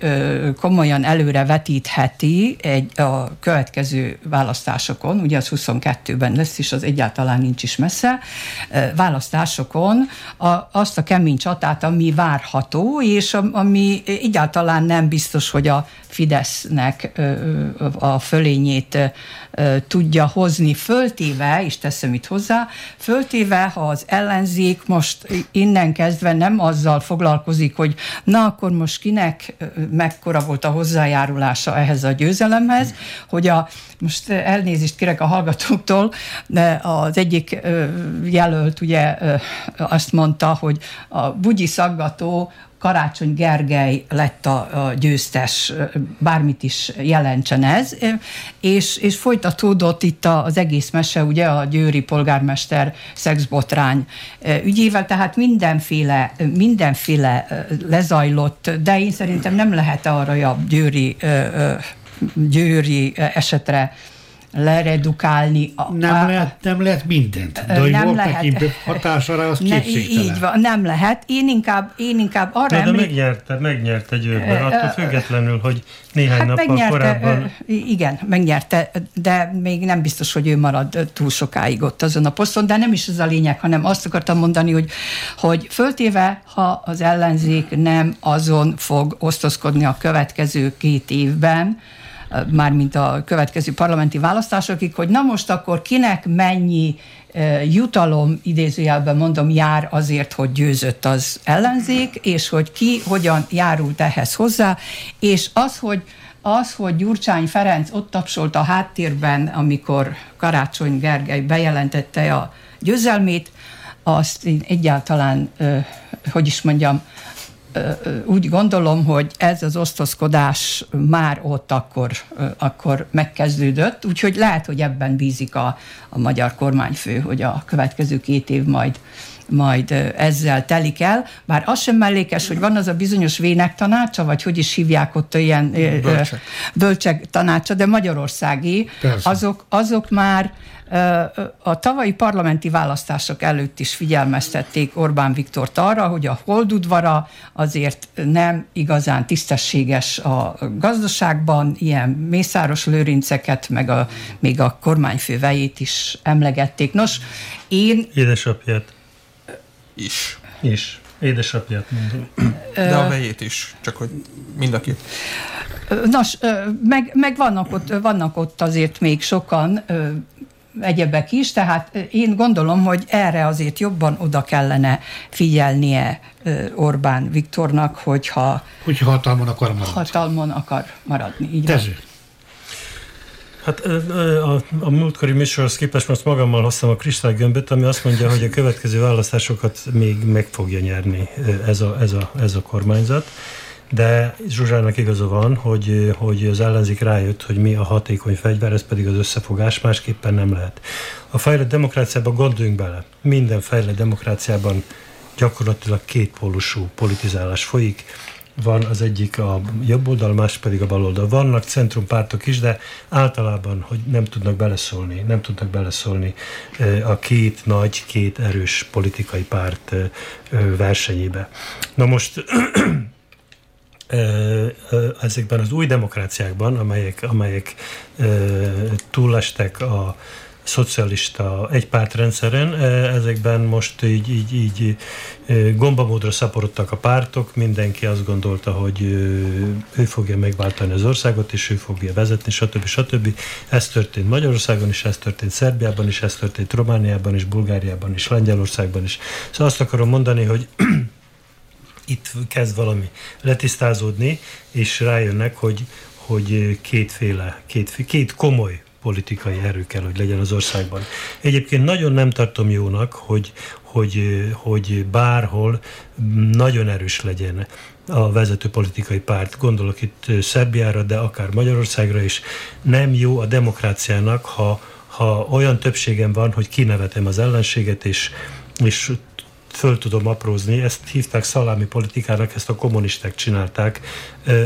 komolyan előre vetítheti egy, a következő választásokon, ugye az 22-ben lesz, és az egyáltalán nincs is messze, választásokon a, azt a kemény csatát, ami várható, és ami egyáltalán nem biztos, hogy a Fidesznek a fölényét tudja hozni, föltéve, és teszem itt hozzá, föltéve, ha az ellenzék most innen kezdve nem azzal foglalkozik, hogy na akkor most kinek mekkora volt a hozzájárulása ehhez a győzelemhez, hogy a, most elnézést kérek a hallgatóktól, de az egyik jelölt ugye azt mondta, hogy a bugyi szaggató Karácsony Gergely lett a, a győztes, bármit is jelentsen ez, és, és folytatódott itt az egész mese, ugye a győri polgármester szexbotrány ügyével, tehát mindenféle, mindenféle lezajlott, de én szerintem nem lehet arra a győri, győri esetre leredukálni. A, nem, a, lehet, nem lehet mindent, de hogy nem volt lehet. neki hatására, az ne, Így van, nem lehet. Én inkább, én inkább arra de, de emlék... megnyerte, megnyerte győrben, attól függetlenül, hogy néhány hát nappal megnyerte, korábban... Igen, megnyerte, de még nem biztos, hogy ő marad túl sokáig ott azon a poszton, de nem is ez a lényeg, hanem azt akartam mondani, hogy, hogy föltéve, ha az ellenzék nem azon fog osztozkodni a következő két évben, mármint a következő parlamenti választásokig, hogy na most akkor kinek mennyi jutalom, idézőjelben mondom, jár azért, hogy győzött az ellenzék, és hogy ki hogyan járult ehhez hozzá, és az, hogy az, hogy Gyurcsány Ferenc ott tapsolt a háttérben, amikor Karácsony Gergely bejelentette a győzelmét, azt én egyáltalán, hogy is mondjam, úgy gondolom, hogy ez az osztozkodás már ott akkor, akkor megkezdődött, úgyhogy lehet, hogy ebben bízik a, a magyar kormányfő, hogy a következő két év majd majd ezzel telik el, bár az sem mellékes, hogy van az a bizonyos vének tanácsa, vagy hogy is hívják ott ilyen bölcsek, bölcsek tanácsa, de magyarországi, azok, azok már a tavalyi parlamenti választások előtt is figyelmeztették Orbán Viktort arra, hogy a holdudvara azért nem igazán tisztességes a gazdaságban, ilyen mészáros lőrinceket, meg a, még a kormányfővejét is emlegették. Nos, én... Édesapját. Is. Is. Édesapját mondom. De a vejét is, csak hogy mind a két. Nos, meg, meg vannak, ott, vannak ott azért még sokan, egyebek is, tehát én gondolom, hogy erre azért jobban oda kellene figyelnie Orbán Viktornak, hogyha... Hogyha hatalmon akar maradni. Hatalmon akar maradni, így Tező. Hát a, a múltkori műsorhoz képest most magammal hoztam a kristálygömböt, ami azt mondja, hogy a következő választásokat még meg fogja nyerni ez a, ez a, ez a kormányzat de Zsuzsának igaza van, hogy, hogy az ellenzék rájött, hogy mi a hatékony fegyver, ez pedig az összefogás, másképpen nem lehet. A fejlett demokráciában gondoljunk bele. Minden fejlett demokráciában gyakorlatilag kétpólusú politizálás folyik. Van az egyik a jobb oldal, más pedig a bal oldal. Vannak centrumpártok is, de általában, hogy nem tudnak beleszólni, nem tudnak beleszólni a két nagy, két erős politikai párt versenyébe. Na most ezekben az új demokráciákban, amelyek, amelyek túlestek a szocialista egypártrendszeren, ezekben most így, így, így gombamódra szaporodtak a pártok, mindenki azt gondolta, hogy ő fogja megváltani az országot, és ő fogja vezetni, stb. stb. Ez történt Magyarországon is, ez történt Szerbiában is, ez történt Romániában is, Bulgáriában is, Lengyelországban is. Szóval azt akarom mondani, hogy itt kezd valami letisztázódni, és rájönnek, hogy, hogy kétféle, két, két komoly politikai erő kell, hogy legyen az országban. Egyébként nagyon nem tartom jónak, hogy, hogy, hogy bárhol nagyon erős legyen a vezető politikai párt. Gondolok itt Szerbiára, de akár Magyarországra is. Nem jó a demokráciának, ha, ha olyan többségem van, hogy kinevetem az ellenséget, és, és föl tudom aprózni. Ezt hívták szalámi politikának, ezt a kommunisták csinálták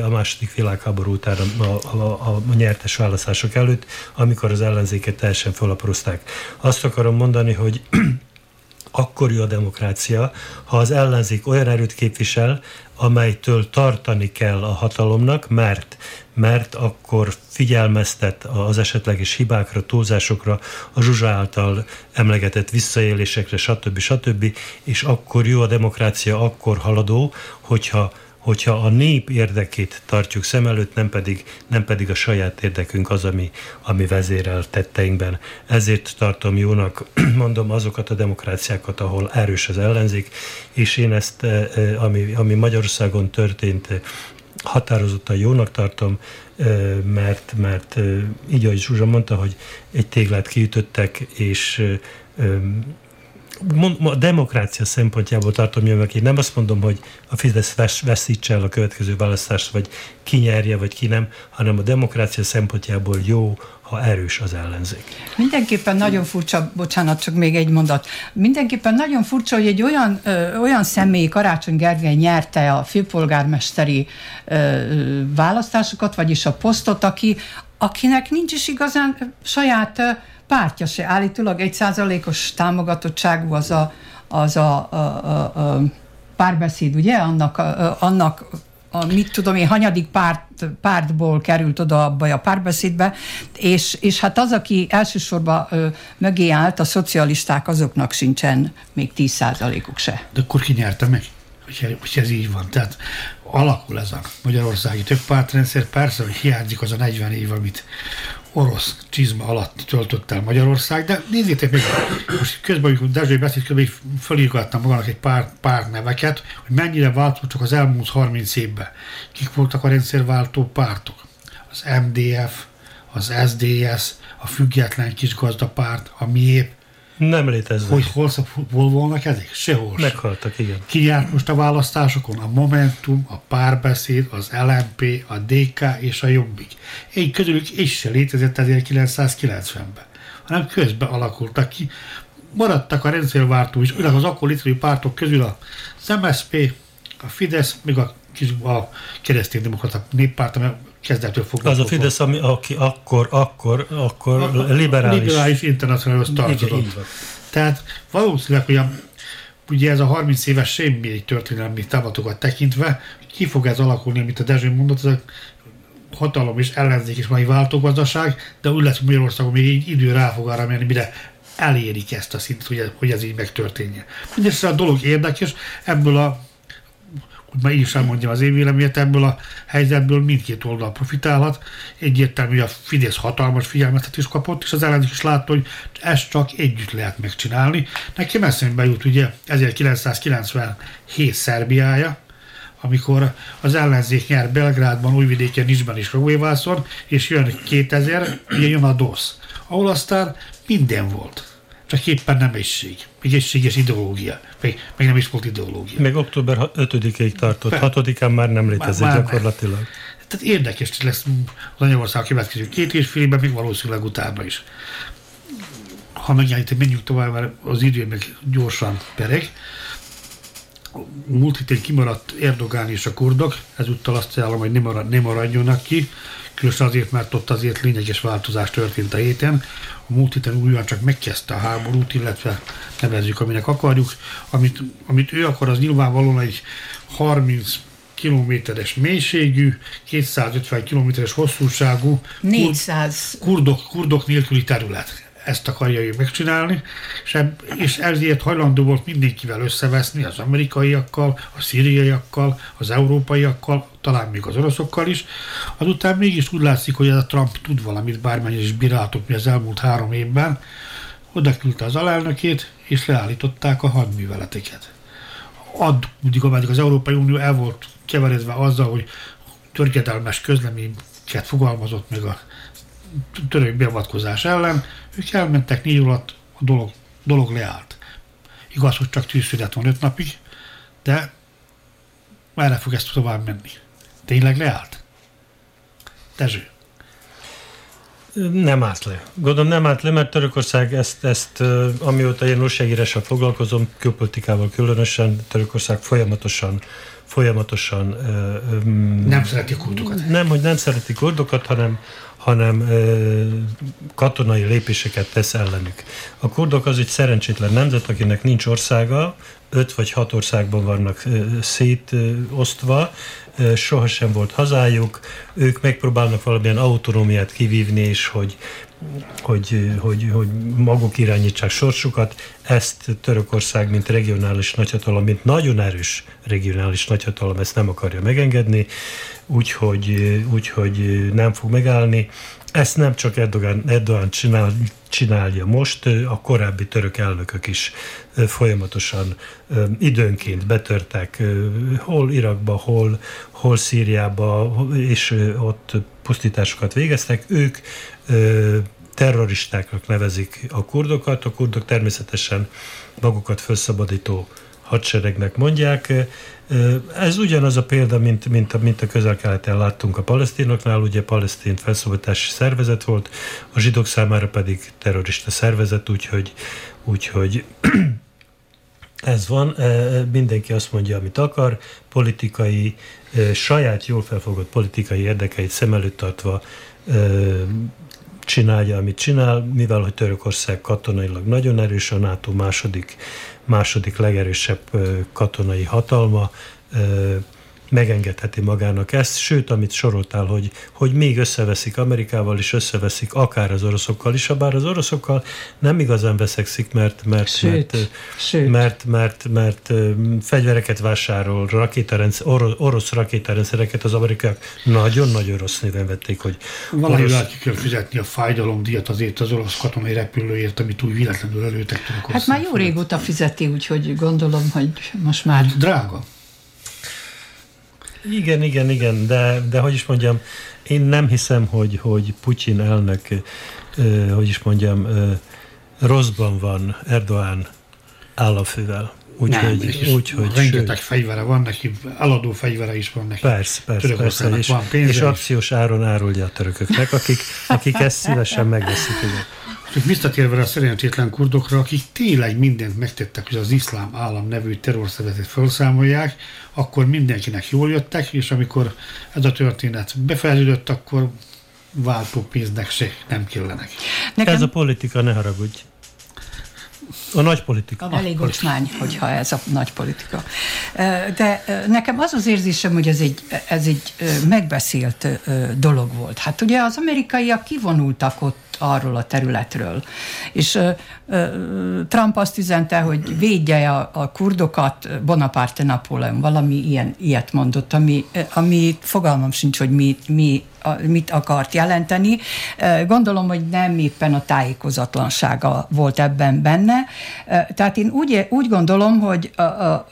a második világháború után a, a, a, a nyertes választások előtt, amikor az ellenzéket teljesen fölaprózták. Azt akarom mondani, hogy akkor jó a demokrácia, ha az ellenzék olyan erőt képvisel, amelytől tartani kell a hatalomnak, mert, mert akkor figyelmeztet az esetleges hibákra, túlzásokra, a Zsuzsa által emlegetett visszaélésekre, stb. stb. És akkor jó a demokrácia, akkor haladó, hogyha hogyha a nép érdekét tartjuk szem előtt, nem pedig, nem pedig a saját érdekünk az, ami, ami vezérel tetteinkben. Ezért tartom jónak, *clears throat* mondom, azokat a demokráciákat, ahol erős az ellenzék, és én ezt, eh, eh, ami, ami Magyarországon történt, eh, határozottan jónak tartom, mert, mert így, ahogy Zsuzsa mondta, hogy egy téglát kiütöttek, és a demokrácia szempontjából tartom jövök. Én nem azt mondom, hogy a Fidesz veszítse el a következő választást, vagy ki nyerje, vagy ki nem, hanem a demokrácia szempontjából jó, ha erős az ellenzék. Mindenképpen nagyon furcsa, bocsánat, csak még egy mondat. Mindenképpen nagyon furcsa, hogy egy olyan, ö, olyan személy, Karácsony Gergely nyerte a főpolgármesteri ö, választásokat, vagyis a posztot, aki, akinek nincs is igazán saját ö, pártja se. Állítólag egy százalékos támogatottságú az a, az a, a, a, a párbeszéd, ugye? Annak, a, annak a, mit tudom én, hanyadik párt, pártból került oda abba a párbeszédbe, és, és hát az, aki elsősorban ö, mögé állt, a szocialisták, azoknak sincsen még 10 százalékuk se. De akkor ki nyerte meg? Hogy, hogy ez így van. Tehát alakul ez a magyarországi többpártrendszer. Persze, hogy hiányzik az a 40 év, amit orosz csizma alatt töltött el Magyarország, de nézzétek meg, most közben, amikor Dezsői beszélt, közben felírgattam magának egy pár, pár neveket, hogy mennyire változtak az elmúlt 30 évben. Kik voltak a rendszerváltó pártok? Az MDF, az SDS, a független kisgazdapárt, a miép, nem léteznek. Hogy hol, volnak ezek? Sehol Meghaltak, igen. Ki járt most a választásokon? A Momentum, a Párbeszéd, az LMP, a DK és a Jobbik. Egy közülük is se létezett 1990-ben, hanem közben alakultak ki. Maradtak a rendszerváltó is, az akkor létező pártok közül a MSZP, a Fidesz, még a, a kereszténydemokrata néppárt, amely kezdettől foglalkozott. Az a Fidesz, ami aki akkor, akkor, akkor a, liberális. Liberális internacionális tartozott. Tehát valószínűleg, hogy a, ugye ez a 30 éves semmi egy történelmi távlatokat tekintve, ki fog ez alakulni, amit a Dezső mondott, ez a hatalom és ellenzék és mai váltógazdaság, de úgy lesz, hogy Magyarországon még így idő rá fog arra menni, mire elérik ezt a szintet, hogy ez, hogy ez így megtörténjen. Mindössze a dolog érdekes, ebből a hogy ma is elmondjam az én véleményet, ebből a helyzetből mindkét oldal profitálhat. Egyértelmű, a Fidesz hatalmas figyelmeztetést kapott, és az ellenzék is látta, hogy ezt csak együtt lehet megcsinálni. Nekem eszembe jut ugye 1997 Szerbiája, amikor az ellenzék nyer Belgrádban, Újvidéken, Nisben és Róévászon, és jön 2000, ugye jön a DOSZ, ahol aztán minden volt csak éppen nem egység. Még egységes ideológia. Még, még nem is volt ideológia. Még október 5-ig tartott, 6-án már nem létezik már, már gyakorlatilag. Nem. Tehát érdekes lesz az Anyagország a következő két és fél évben, még valószínűleg utána is. Ha megjelenítem, menjünk tovább, mert az idő meg gyorsan pereg. Múlt héten kimaradt Erdogán és a kurdok, ezúttal azt ajánlom, hogy nem, marad, nem maradjonak ki, különösen azért, mert ott azért lényeges változás történt a héten a múlt héten újra csak megkezdte a háborút, illetve nevezzük, aminek akarjuk. Amit, amit ő akar, az nyilvánvalóan egy 30 kilométeres mélységű, 250 kilométeres hosszúságú 400. Kurdok, kurdok nélküli terület ezt akarja ő megcsinálni, és, és ezért hajlandó volt mindenkivel összeveszni, az amerikaiakkal, a szíriaiakkal, az európaiakkal, talán még az oroszokkal is. Azután mégis úgy látszik, hogy ez a Trump tud valamit, bármennyire is bíráltuk mi az elmúlt három évben, oda küldte az alelnökét, és leállították a hadműveleteket. Addig, ameddig az Európai Unió el volt keveredve azzal, hogy törkedelmes közleményeket fogalmazott meg a török beavatkozás ellen, ők elmentek négy alatt, a dolog, dolog leállt. Igaz, hogy csak tűzszünet van öt napig, de merre fog ezt tovább menni? Tényleg leállt? Dezső. Nem állt le. Gondolom nem állt le, mert Törökország ezt, ezt amióta én újságírással foglalkozom, külpolitikával különösen, Törökország folyamatosan folyamatosan... Nem szereti kurdokat. Nem, hogy nem szereti kurdokat, hanem, hanem katonai lépéseket tesz ellenük. A kurdok az egy szerencsétlen nemzet, akinek nincs országa, öt vagy hat országban vannak szétosztva, sohasem volt hazájuk, ők megpróbálnak valamilyen autonómiát kivívni, és hogy, hogy, hogy, hogy maguk irányítsák sorsukat. Ezt Törökország, mint regionális nagyhatalom, mint nagyon erős regionális nagyhatalom, ezt nem akarja megengedni, úgyhogy, úgyhogy nem fog megállni. Ezt nem csak Erdogan, Erdogan csinál, csinálja most, a korábbi török elnökök is folyamatosan időnként betörtek hol Irakba, hol, hol Szíriába, és ott pusztításokat végeztek. Ők terroristáknak nevezik a kurdokat, a kurdok természetesen magukat felszabadító hadseregnek mondják. Ez ugyanaz a példa, mint, mint, a, mint a közel-keleten láttunk a palesztinoknál, ugye palesztin felszabadítási szervezet volt, a zsidók számára pedig terrorista szervezet, úgyhogy, úgyhogy *clears throat* ez van, mindenki azt mondja, amit akar, politikai, saját jól felfogott politikai érdekeit szem előtt tartva csinálja, amit csinál, mivel hogy Törökország katonailag nagyon erős, a NATO második, második legerősebb katonai hatalma, megengedheti magának ezt, sőt, amit soroltál, hogy, hogy még összeveszik Amerikával, és összeveszik akár az oroszokkal is, bár az oroszokkal nem igazán veszekszik, mert, mert, sőt, mert, sőt. mert, mert, mert, mert fegyvereket vásárol, rakétarendszer, orosz, orosz rakétarendszereket az amerikák nagyon-nagyon rossz néven vették, hogy Valahogy orosz... ki kell fizetni a fájdalomdíjat azért az orosz katonai repülőért, amit úgy véletlenül előttek tudok. Hát már jó régóta fizeti, úgyhogy gondolom, hogy most már... Drága. Igen, igen, igen, de, de hogy is mondjam, én nem hiszem, hogy, hogy Putyin elnök, hogy is mondjam, rosszban van Erdoğan államfővel. Úgyhogy, úgy, hogy rengeteg sőt. fegyvere van neki, eladó fegyvere is van neki. Persze, persze, persze. És, van és akciós áron árulja a törököknek, akik, akik ezt szívesen megveszik. Igen. Csak visszatérve a szerencsétlen kurdokra, akik tényleg mindent megtettek, hogy az iszlám állam nevű terrorszervezetet felszámolják, akkor mindenkinek jól jöttek, és amikor ez a történet befejeződött, akkor váltópénznek se nem kellenek. Nekem... Ez a politika, ne haragudj. A nagy politika. A Elég ocsmány, hogyha ez a nagy politika. De nekem az az érzésem, hogy ez egy, ez egy megbeszélt dolog volt. Hát ugye az amerikaiak kivonultak ott arról a területről. És uh, Trump azt üzente, hogy védje a, a kurdokat, Bonaparte Napóleon, valami ilyen, ilyet mondott, ami, ami fogalmam sincs, hogy mi, mi mit akart jelenteni. Gondolom, hogy nem éppen a tájékozatlansága volt ebben benne. Tehát én úgy, úgy gondolom, hogy a, a,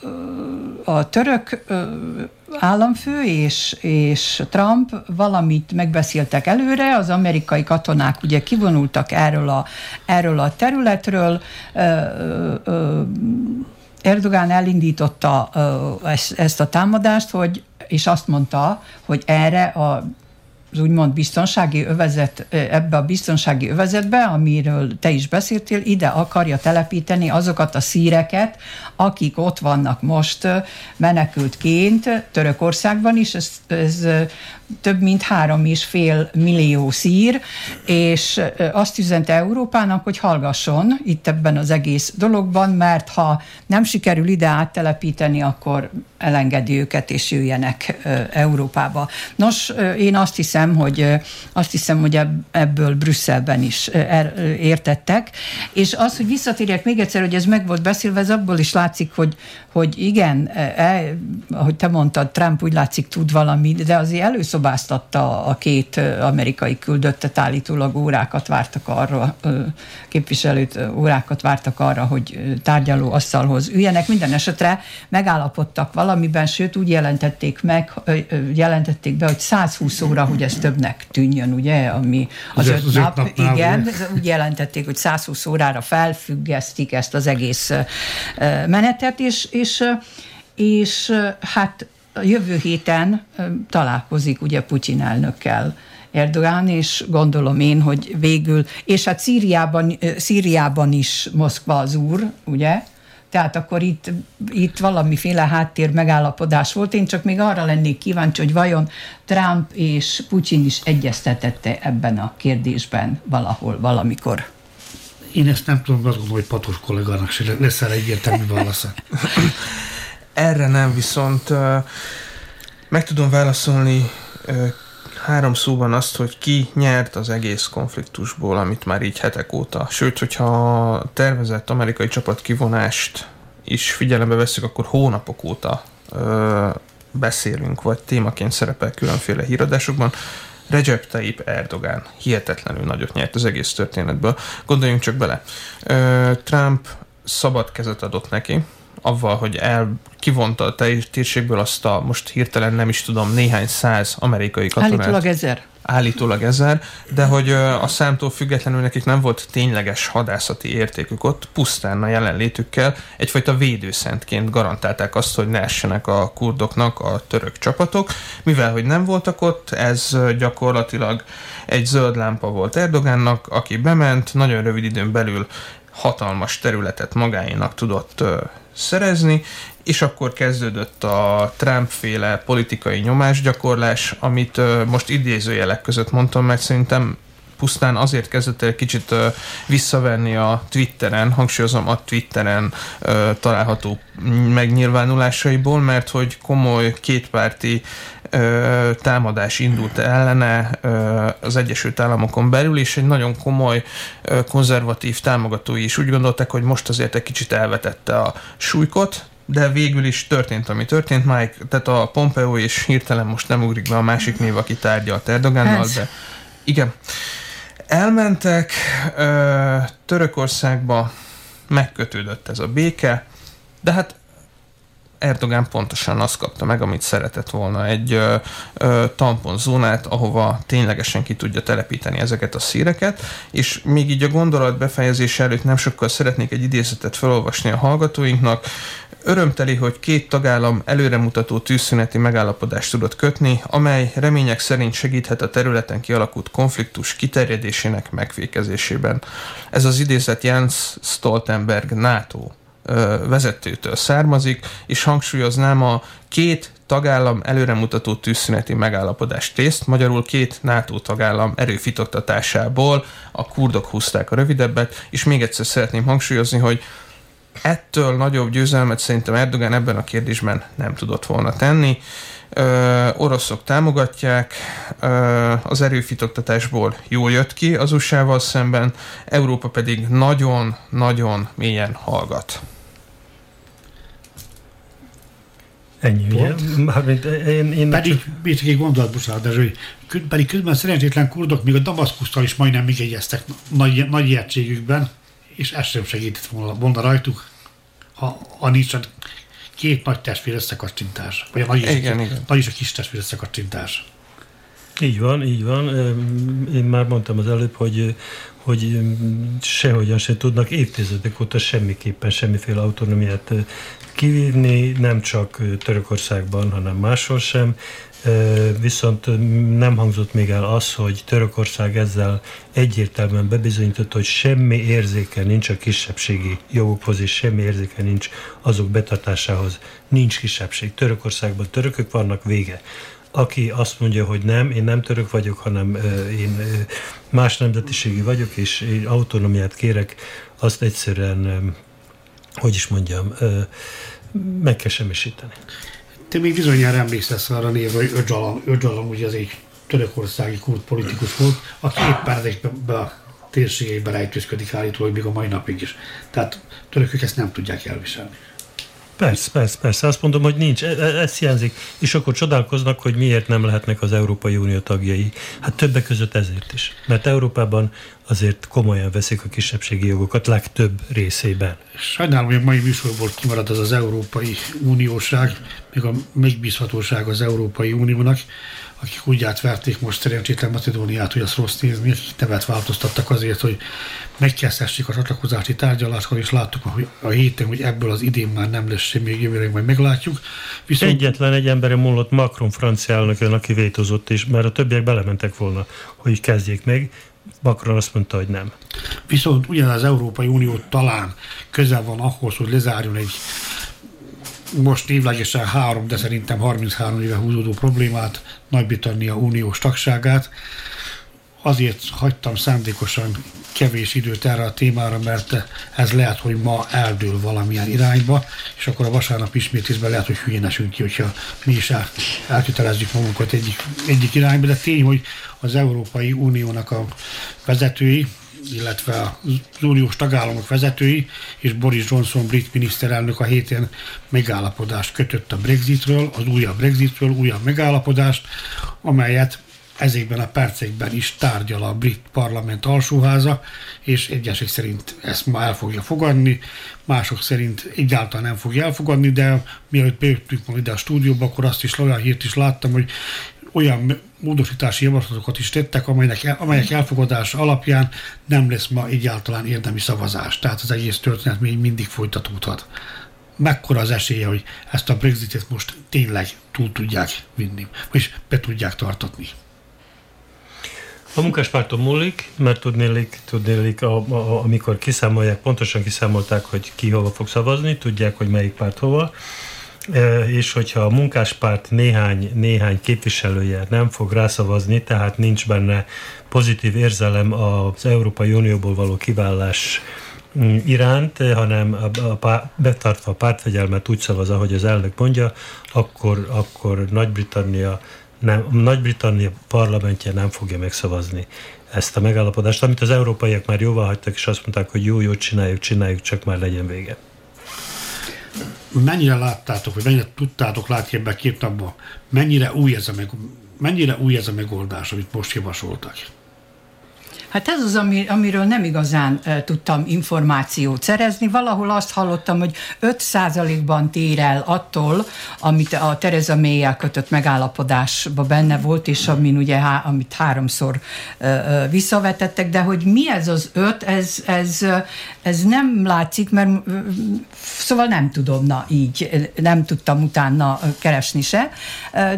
a török államfő és, és Trump valamit megbeszéltek előre, az amerikai katonák ugye kivonultak erről a, erről a területről, Erdogán elindította ezt a támadást, hogy, és azt mondta, hogy erre a az úgymond biztonsági övezet, ebbe a biztonsági övezetbe, amiről te is beszéltél, ide akarja telepíteni azokat a szíreket, akik ott vannak most menekültként Törökországban is, ez, ez több mint három és fél millió szír, és azt üzente Európának, hogy hallgasson itt ebben az egész dologban, mert ha nem sikerül ide áttelepíteni, akkor elengedi őket, és jöjjenek Európába. Nos, én azt hiszem, hogy azt hiszem, hogy ebből Brüsszelben is er, értettek, és az, hogy visszatérjek még egyszer, hogy ez meg volt beszélve, ez abból is látszik, hogy, hogy igen, e, ahogy te mondtad, Trump úgy látszik tud valamit, de azért előszobáztatta a két amerikai küldöttet, állítólag órákat vártak arra, képviselőt órákat vártak arra, hogy tárgyaló asztalhoz üljenek. Minden esetre megállapodtak valamiben, sőt úgy jelentették meg, jelentették be, hogy 120 óra, hogy ez többnek tűnjön, ugye, ami az, az öt, nap, nap igen, úgy jelentették, hogy 120 órára felfüggesztik ezt az egész menetet, és, és, és hát jövő héten találkozik ugye Putyin elnökkel Erdogán, és gondolom én, hogy végül, és hát Szíriában, Szíriában is Moszkva az úr, ugye, Tehát akkor itt, itt valamiféle háttér megállapodás volt. Én csak még arra lennék kíváncsi, hogy vajon Trump és Putin is egyeztetette ebben a kérdésben valahol, valamikor. Én ezt nem tudom, azt gondolom, hogy Patos kollégának se lesz erre egyértelmű válasza. Erre nem, viszont meg tudom válaszolni három szóban azt, hogy ki nyert az egész konfliktusból, amit már így hetek óta. Sőt, hogyha a tervezett amerikai csapat kivonást is figyelembe veszük, akkor hónapok óta ö, beszélünk, vagy témaként szerepel különféle híradásokban. Recep Tayyip Erdogan hihetetlenül nagyot nyert az egész történetből. Gondoljunk csak bele. Ö, Trump szabad kezet adott neki, avval, hogy el kivonta a térségből azt a, most hirtelen nem is tudom, néhány száz amerikai katonát. Állítólag ezer. Állítólag ezer, de hogy a számtól függetlenül nekik nem volt tényleges hadászati értékük ott, pusztán a jelenlétükkel egyfajta védőszentként garantálták azt, hogy ne essenek a kurdoknak a török csapatok. Mivel, hogy nem voltak ott, ez gyakorlatilag egy zöld lámpa volt Erdogánnak, aki bement, nagyon rövid időn belül hatalmas területet magáénak tudott szerezni, és akkor kezdődött a Trump-féle politikai nyomásgyakorlás, amit most idézőjelek között mondtam, mert szerintem pusztán azért kezdett el kicsit visszavenni a Twitteren, hangsúlyozom a Twitteren található megnyilvánulásaiból, mert hogy komoly kétpárti uh, támadás indult ellene az Egyesült Államokon belül, és egy nagyon komoly konzervatív támogatói is úgy gondolták, hogy most azért egy kicsit elvetette a súlykot, de végül is történt, ami történt. Mike, tehát a Pompeo és hirtelen most nem ugrik be a másik név, aki tárgyalt Erdogannal, de igen. Elmentek ö, Törökországba, megkötődött ez a béke, de hát Erdogan pontosan azt kapta meg, amit szeretett volna, egy ö, ö, tamponzónát, ahova ténylegesen ki tudja telepíteni ezeket a szíreket, és még így a gondolat befejezése előtt nem sokkal szeretnék egy idézetet felolvasni a hallgatóinknak. Örömteli, hogy két tagállam előremutató tűzszüneti megállapodást tudott kötni, amely remények szerint segíthet a területen kialakult konfliktus kiterjedésének megfékezésében. Ez az idézet Jens Stoltenberg NATO vezetőtől származik, és hangsúlyoznám a két tagállam előremutató tűzszüneti megállapodást tészt, magyarul két NATO tagállam erőfitoktatásából a kurdok húzták a rövidebbet, és még egyszer szeretném hangsúlyozni, hogy ettől nagyobb győzelmet szerintem Erdogan ebben a kérdésben nem tudott volna tenni. Ö, oroszok támogatják, ö, az erőfitoktatásból jól jött ki az USA-val szemben, Európa pedig nagyon-nagyon mélyen hallgat. Ennyi, ugye? Mármint én, én pedig, még csak egy gondolat, bocsánat, de hogy pedig közben szerencsétlen kurdok még a Damaszkusztal is majdnem még egyeztek nagy, nagy értségükben, és ez sem segített volna, rajtuk, ha, ha nincs két nagy testvér összekacsintás. Vagy a nagy, igen, is, igen. nagy is a kis testvér összekacsintás. Így van, így van. Én már mondtam az előbb, hogy, hogy sehogyan se tudnak évtizedek óta semmiképpen semmiféle autonómiát kivívni, nem csak Törökországban, hanem máshol sem. Viszont nem hangzott még el az, hogy Törökország ezzel egyértelműen bebizonyította, hogy semmi érzéke nincs a kisebbségi jogokhoz, és semmi érzéke nincs azok betartásához. Nincs kisebbség. Törökországban törökök vannak, vége aki azt mondja, hogy nem, én nem török vagyok, hanem én más nemzetiségű vagyok, és én autonómiát kérek, azt egyszerűen, hogy is mondjam, meg kell semmisíteni. Te még bizonyára emlékszel arra névre, hogy Öcalan, Öcalan ugye az egy törökországi kult politikus volt, aki éppen ezekbe a térségeiben rejtőzködik állítólag még a mai napig is. Tehát törökök ezt nem tudják elviselni. Persze, persze, persze. Azt mondom, hogy nincs. E, e, ez hiányzik. És akkor csodálkoznak, hogy miért nem lehetnek az Európai Unió tagjai. Hát többek között ezért is. Mert Európában azért komolyan veszik a kisebbségi jogokat legtöbb részében. Sajnálom, hogy a mai műsorból kimarad az az Európai Unióság, még a megbízhatóság az Európai Uniónak akik úgy átverték most szerencsétlen Macedóniát, hogy azt rossz nézni, akik nevet változtattak azért, hogy megkezdhessék a csatlakozási tárgyalásokat, és láttuk hogy a héten, hogy ebből az idén már nem lesz semmi, jövőre majd meglátjuk. Viszont... Egyetlen egy embere múlott Macron francia elnökön, aki vétozott is, mert a többiek belementek volna, hogy kezdjék meg, Macron azt mondta, hogy nem. Viszont ugyan az Európai Unió talán közel van ahhoz, hogy lezárjon egy most névlegesen három, de szerintem 33 éve húzódó problémát, Nagy-Britannia uniós tagságát. Azért hagytam szándékosan kevés időt erre a témára, mert ez lehet, hogy ma eldől valamilyen irányba, és akkor a vasárnap ismétésben lehet, hogy hülyén esünk ki, hogyha mi is el, elkötelezzük magunkat egyik, egyik irányba, de tény, hogy az Európai Uniónak a vezetői, illetve az uniós tagállamok vezetői és Boris Johnson brit miniszterelnök a héten megállapodást kötött a Brexitről, az újabb Brexitről, újabb megállapodást, amelyet ezekben a percekben is tárgyal a brit parlament alsóháza, és egyesek szerint ezt ma el fogja fogadni, mások szerint egyáltalán nem fogja elfogadni, de mielőtt bejöttünk majd ide a stúdióba, akkor azt is olyan hírt is láttam, hogy olyan módosítási javaslatokat is tettek, amelyek, amelyek elfogadása alapján nem lesz ma egyáltalán érdemi szavazás. Tehát az egész történet még mindig folytatódhat. Mekkora az esélye, hogy ezt a Brexitet most tényleg túl tudják vinni, és be tudják tartatni? A munkáspárton múlik, mert tudnélik, tudnélik a, a, amikor kiszámolják, pontosan kiszámolták, hogy ki hova fog szavazni, tudják, hogy melyik párt hova, és hogyha a munkáspárt néhány, néhány képviselője nem fog rászavazni, tehát nincs benne pozitív érzelem az Európai Unióból való kiválás mm, iránt, hanem a, a, betartva a pártfegyelmet úgy szavaz, ahogy az elnök mondja, akkor, akkor Nagy-Britannia nem, Nagy-Britannia parlamentje nem fogja megszavazni ezt a megállapodást, amit az európaiak már jóvá hagytak, és azt mondták, hogy jó, jó, csináljuk, csináljuk, csak már legyen vége. Mennyire láttátok, vagy mennyire tudtátok látni ebben két napban, mennyire új ez a, meg, mennyire új ez a megoldás, amit most javasoltak? Hát ez az, ami, amiről nem igazán e, tudtam információt szerezni. Valahol azt hallottam, hogy 5%-ban tér el attól, amit a Tereza may kötött megállapodásban benne volt, és amin ugye, há, amit háromszor e, e, visszavetettek, de hogy mi ez az öt, ez, ez, ez nem látszik, mert szóval nem tudom, na így, nem tudtam utána keresni se,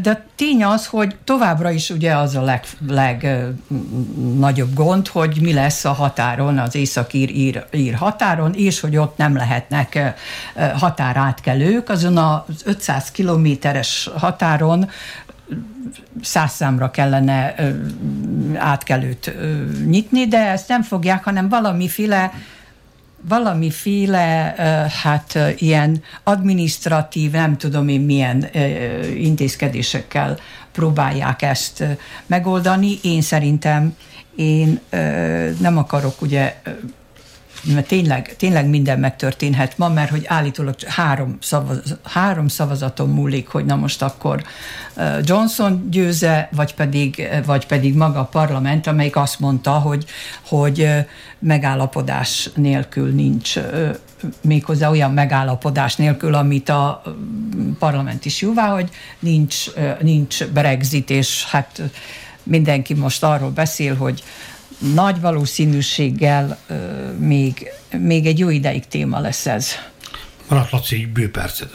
de tény az, hogy továbbra is ugye az a legnagyobb leg, hogy mi lesz a határon, az északír ír, ír határon, és hogy ott nem lehetnek határátkelők. Azon az 500 kilométeres határon száz számra kellene átkelőt nyitni, de ezt nem fogják, hanem valamiféle valamiféle, hát ilyen administratív, nem tudom én milyen intézkedésekkel próbálják ezt megoldani. Én szerintem én nem akarok ugye mert tényleg, tényleg minden megtörténhet ma, mert hogy állítólag három, szavaz, három szavazaton múlik, hogy na most akkor Johnson győze, vagy pedig, vagy pedig maga a parlament, amelyik azt mondta, hogy, hogy megállapodás nélkül nincs méghozzá olyan megállapodás nélkül, amit a parlament is jóvá, hogy nincs, nincs Brexit, és hát mindenki most arról beszél, hogy nagy valószínűséggel még, még egy jó ideig téma lesz ez. Maradt Laci egy bőperced.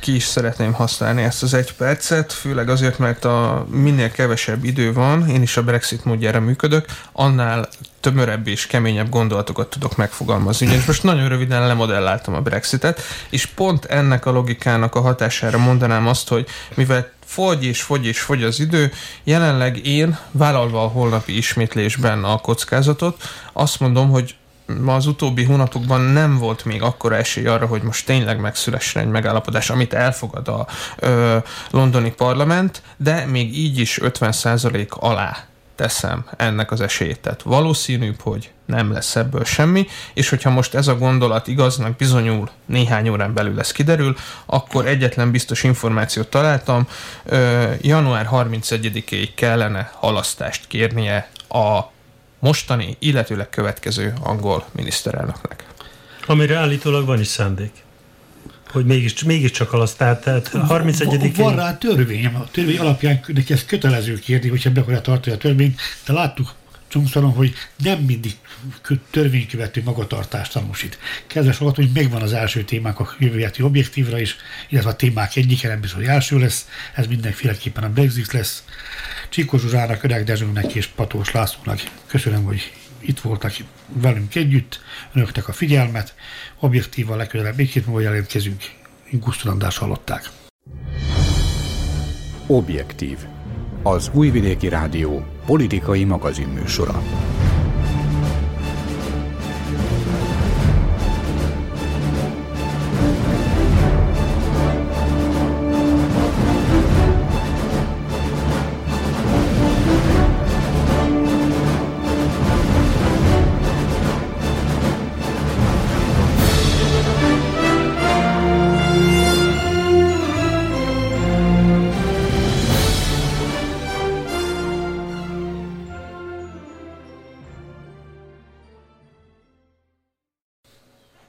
Ki is szeretném használni ezt az egy percet, főleg azért, mert a minél kevesebb idő van, én is a Brexit módjára működök, annál tömörebb és keményebb gondolatokat tudok megfogalmazni. Ugyanis most nagyon röviden lemodelláltam a Brexitet, és pont ennek a logikának a hatására mondanám azt, hogy mivel fogy és fogy és fogy az idő. Jelenleg én, vállalva a holnapi ismétlésben a kockázatot, azt mondom, hogy ma az utóbbi hónapokban nem volt még akkora esély arra, hogy most tényleg megszülessen egy megállapodás, amit elfogad a ö, londoni parlament, de még így is 50% alá teszem ennek az esélyét. Tehát valószínűbb, hogy nem lesz ebből semmi, és hogyha most ez a gondolat igaznak bizonyul, néhány órán belül ez kiderül, akkor egyetlen biztos információt találtam, január 31-ig kellene halasztást kérnie a mostani, illetőleg következő angol miniszterelnöknek. Amire állítólag van is szándék hogy mégis, mégiscsak alasz, tehát, tehát 31 Van rá törvény, a törvény alapján neki ez kötelező kérni, hogyha be akarja tartani a törvényt, de láttuk csomszalom, hogy nem mindig törvénykövető magatartást tanúsít. Kedves hallgató, hogy megvan az első témák a jövő heti objektívra is, illetve a témák egyike nem biztos, hogy első lesz, ez mindenféleképpen a Brexit lesz. Csikó Zsuzsának, Öreg Dezsőnek és Patós Lászlónak köszönöm, hogy itt voltak velünk együtt, önöknek a figyelmet, objektívan legközelebb egy két múlva jelentkezünk. Gusztulandás hallották. Objektív. Az Újvidéki Rádió politikai magazinműsora.